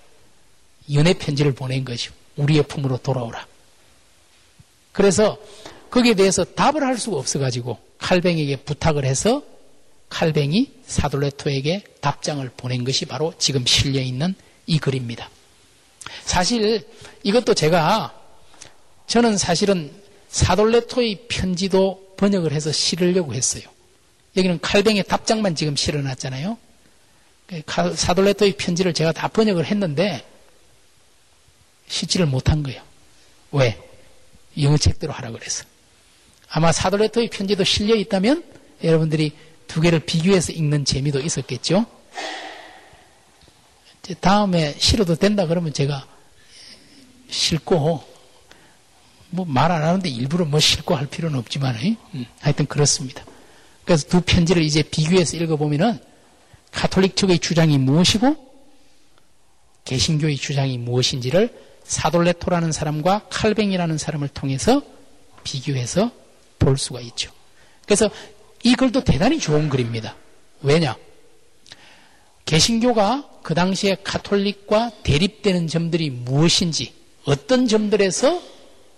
연애 편지를 보낸 것이요. 우리의 품으로 돌아오라. 그래서 거기에 대해서 답을 할 수가 없어가지고 칼뱅에게 부탁을 해서 칼뱅이 사돌레토에게 답장을 보낸 것이 바로 지금 실려 있는 이 글입니다. 사실 이것도 제가 저는 사실은 사돌레토의 편지도 번역을 해서 실으려고 했어요. 여기는 칼뱅의 답장만 지금 실어놨잖아요. 사돌레토의 편지를 제가 다 번역을 했는데 싣지를 못한 거예요. 왜? 영어 책대로 하라고 그래서. 아마 사돌레토의 편지도 실려 있다면 여러분들이 두 개를 비교해서 읽는 재미도 있었겠죠. 다음에 실어도 된다 그러면 제가 실고 뭐 말 안 하는데 일부러 뭐 실고 할 필요는 없지만 음, 하여튼 그렇습니다. 그래서 두 편지를 이제 비교해서 읽어보면은 카톨릭 측의 주장이 무엇이고 개신교의 주장이 무엇인지를 사돌레토라는 사람과 칼뱅이라는 사람을 통해서 비교해서 볼 수가 있죠. 그래서 이 글도 대단히 좋은 글입니다. 왜냐? 개신교가 그 당시에 카톨릭과 대립되는 점들이 무엇인지, 어떤 점들에서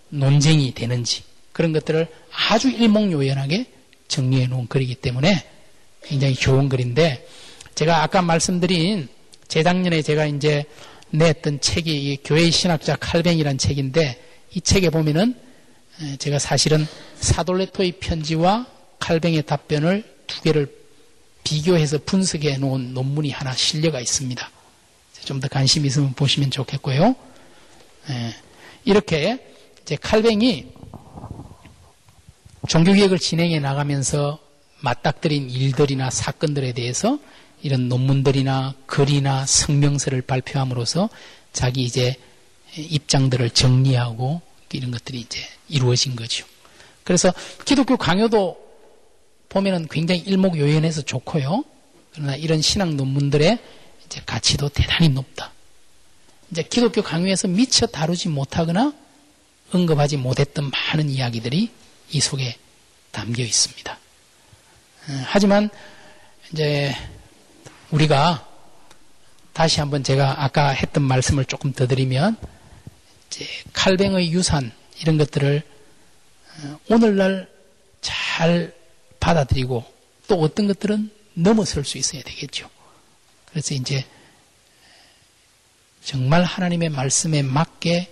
논쟁이 되는지 그런 것들을 아주 일목요연하게 정리해 놓은 글이기 때문에 굉장히 좋은 글인데 제가 아까 말씀드린 재작년에 제가 이제 냈던 책이 교회 신학자 칼뱅이란 책인데 이 책에 보면은 제가 사실은 사돌레토의 편지와 칼뱅의 답변을 두 개를 비교해서 분석해 놓은 논문이 하나 실려가 있습니다. 좀 더 관심 있으면 보시면 좋겠고요. 이렇게 이제 칼뱅이 종교개혁을 진행해 나가면서 맞닥뜨린 일들이나 사건들에 대해서 이런 논문들이나 글이나 성명서를 발표함으로써 자기 이제 입장들을 정리하고 이런 것들이 이제 이루어진 거죠. 그래서 기독교 강요도 보면은 굉장히 일목요연해서 좋고요. 그러나 이런 신학 논문들의 이제 가치도 대단히 높다. 이제 기독교 강요에서 미처 다루지 못하거나 언급하지 못했던 많은 이야기들이 이 속에 담겨 있습니다. 어, 하지만 이제 우리가 다시 한번 제가 아까 했던 말씀을 조금 더 드리면 칼뱅의 유산 이런 것들을 어, 오늘날 잘 받아들이고 또 어떤 것들은 넘어설 수 있어야 되겠죠. 그래서 이제 정말 하나님의 말씀에 맞게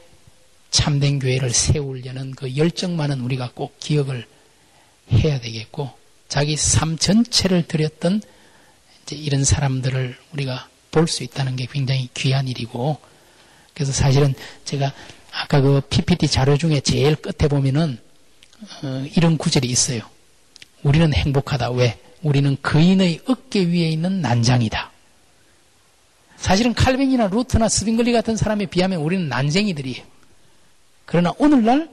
참된 교회를 세우려는 그 열정만은 우리가 꼭 기억을 해야 되겠고 자기 삶 전체를 들였던 이런 사람들을 우리가 볼 수 있다는 게 굉장히 귀한 일이고 그래서 사실은 제가 아까 그 PPT 자료 중에 제일 끝에 보면은 어, 이런 구절이 있어요. 우리는 행복하다. 왜? 우리는 거인의 어깨 위에 있는 난장이다. 사실은 칼빈이나 루터나 츠빙글리 같은 사람에 비하면 우리는 난쟁이들이에요. 그러나 오늘날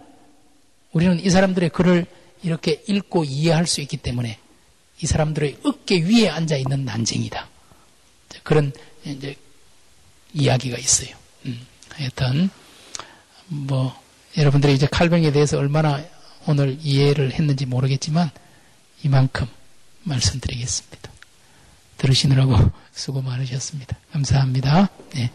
우리는 이 사람들의 글을 이렇게 읽고 이해할 수 있기 때문에 이 사람들의 어깨 위에 앉아 있는 난쟁이다. 그런 이제 이야기가 있어요. 음, 하여튼 뭐 여러분들이 이제 칼뱅에 대해서 얼마나 오늘 이해를 했는지 모르겠지만 이만큼 말씀드리겠습니다. 들으시느라고 수고 많으셨습니다. 감사합니다. 네.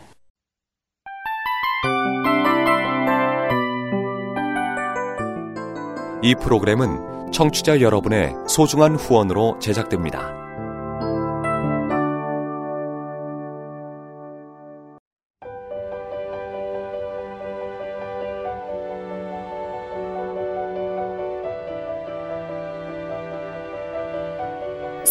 이 프로그램은 청취자 여러분의 소중한 후원으로 제작됩니다.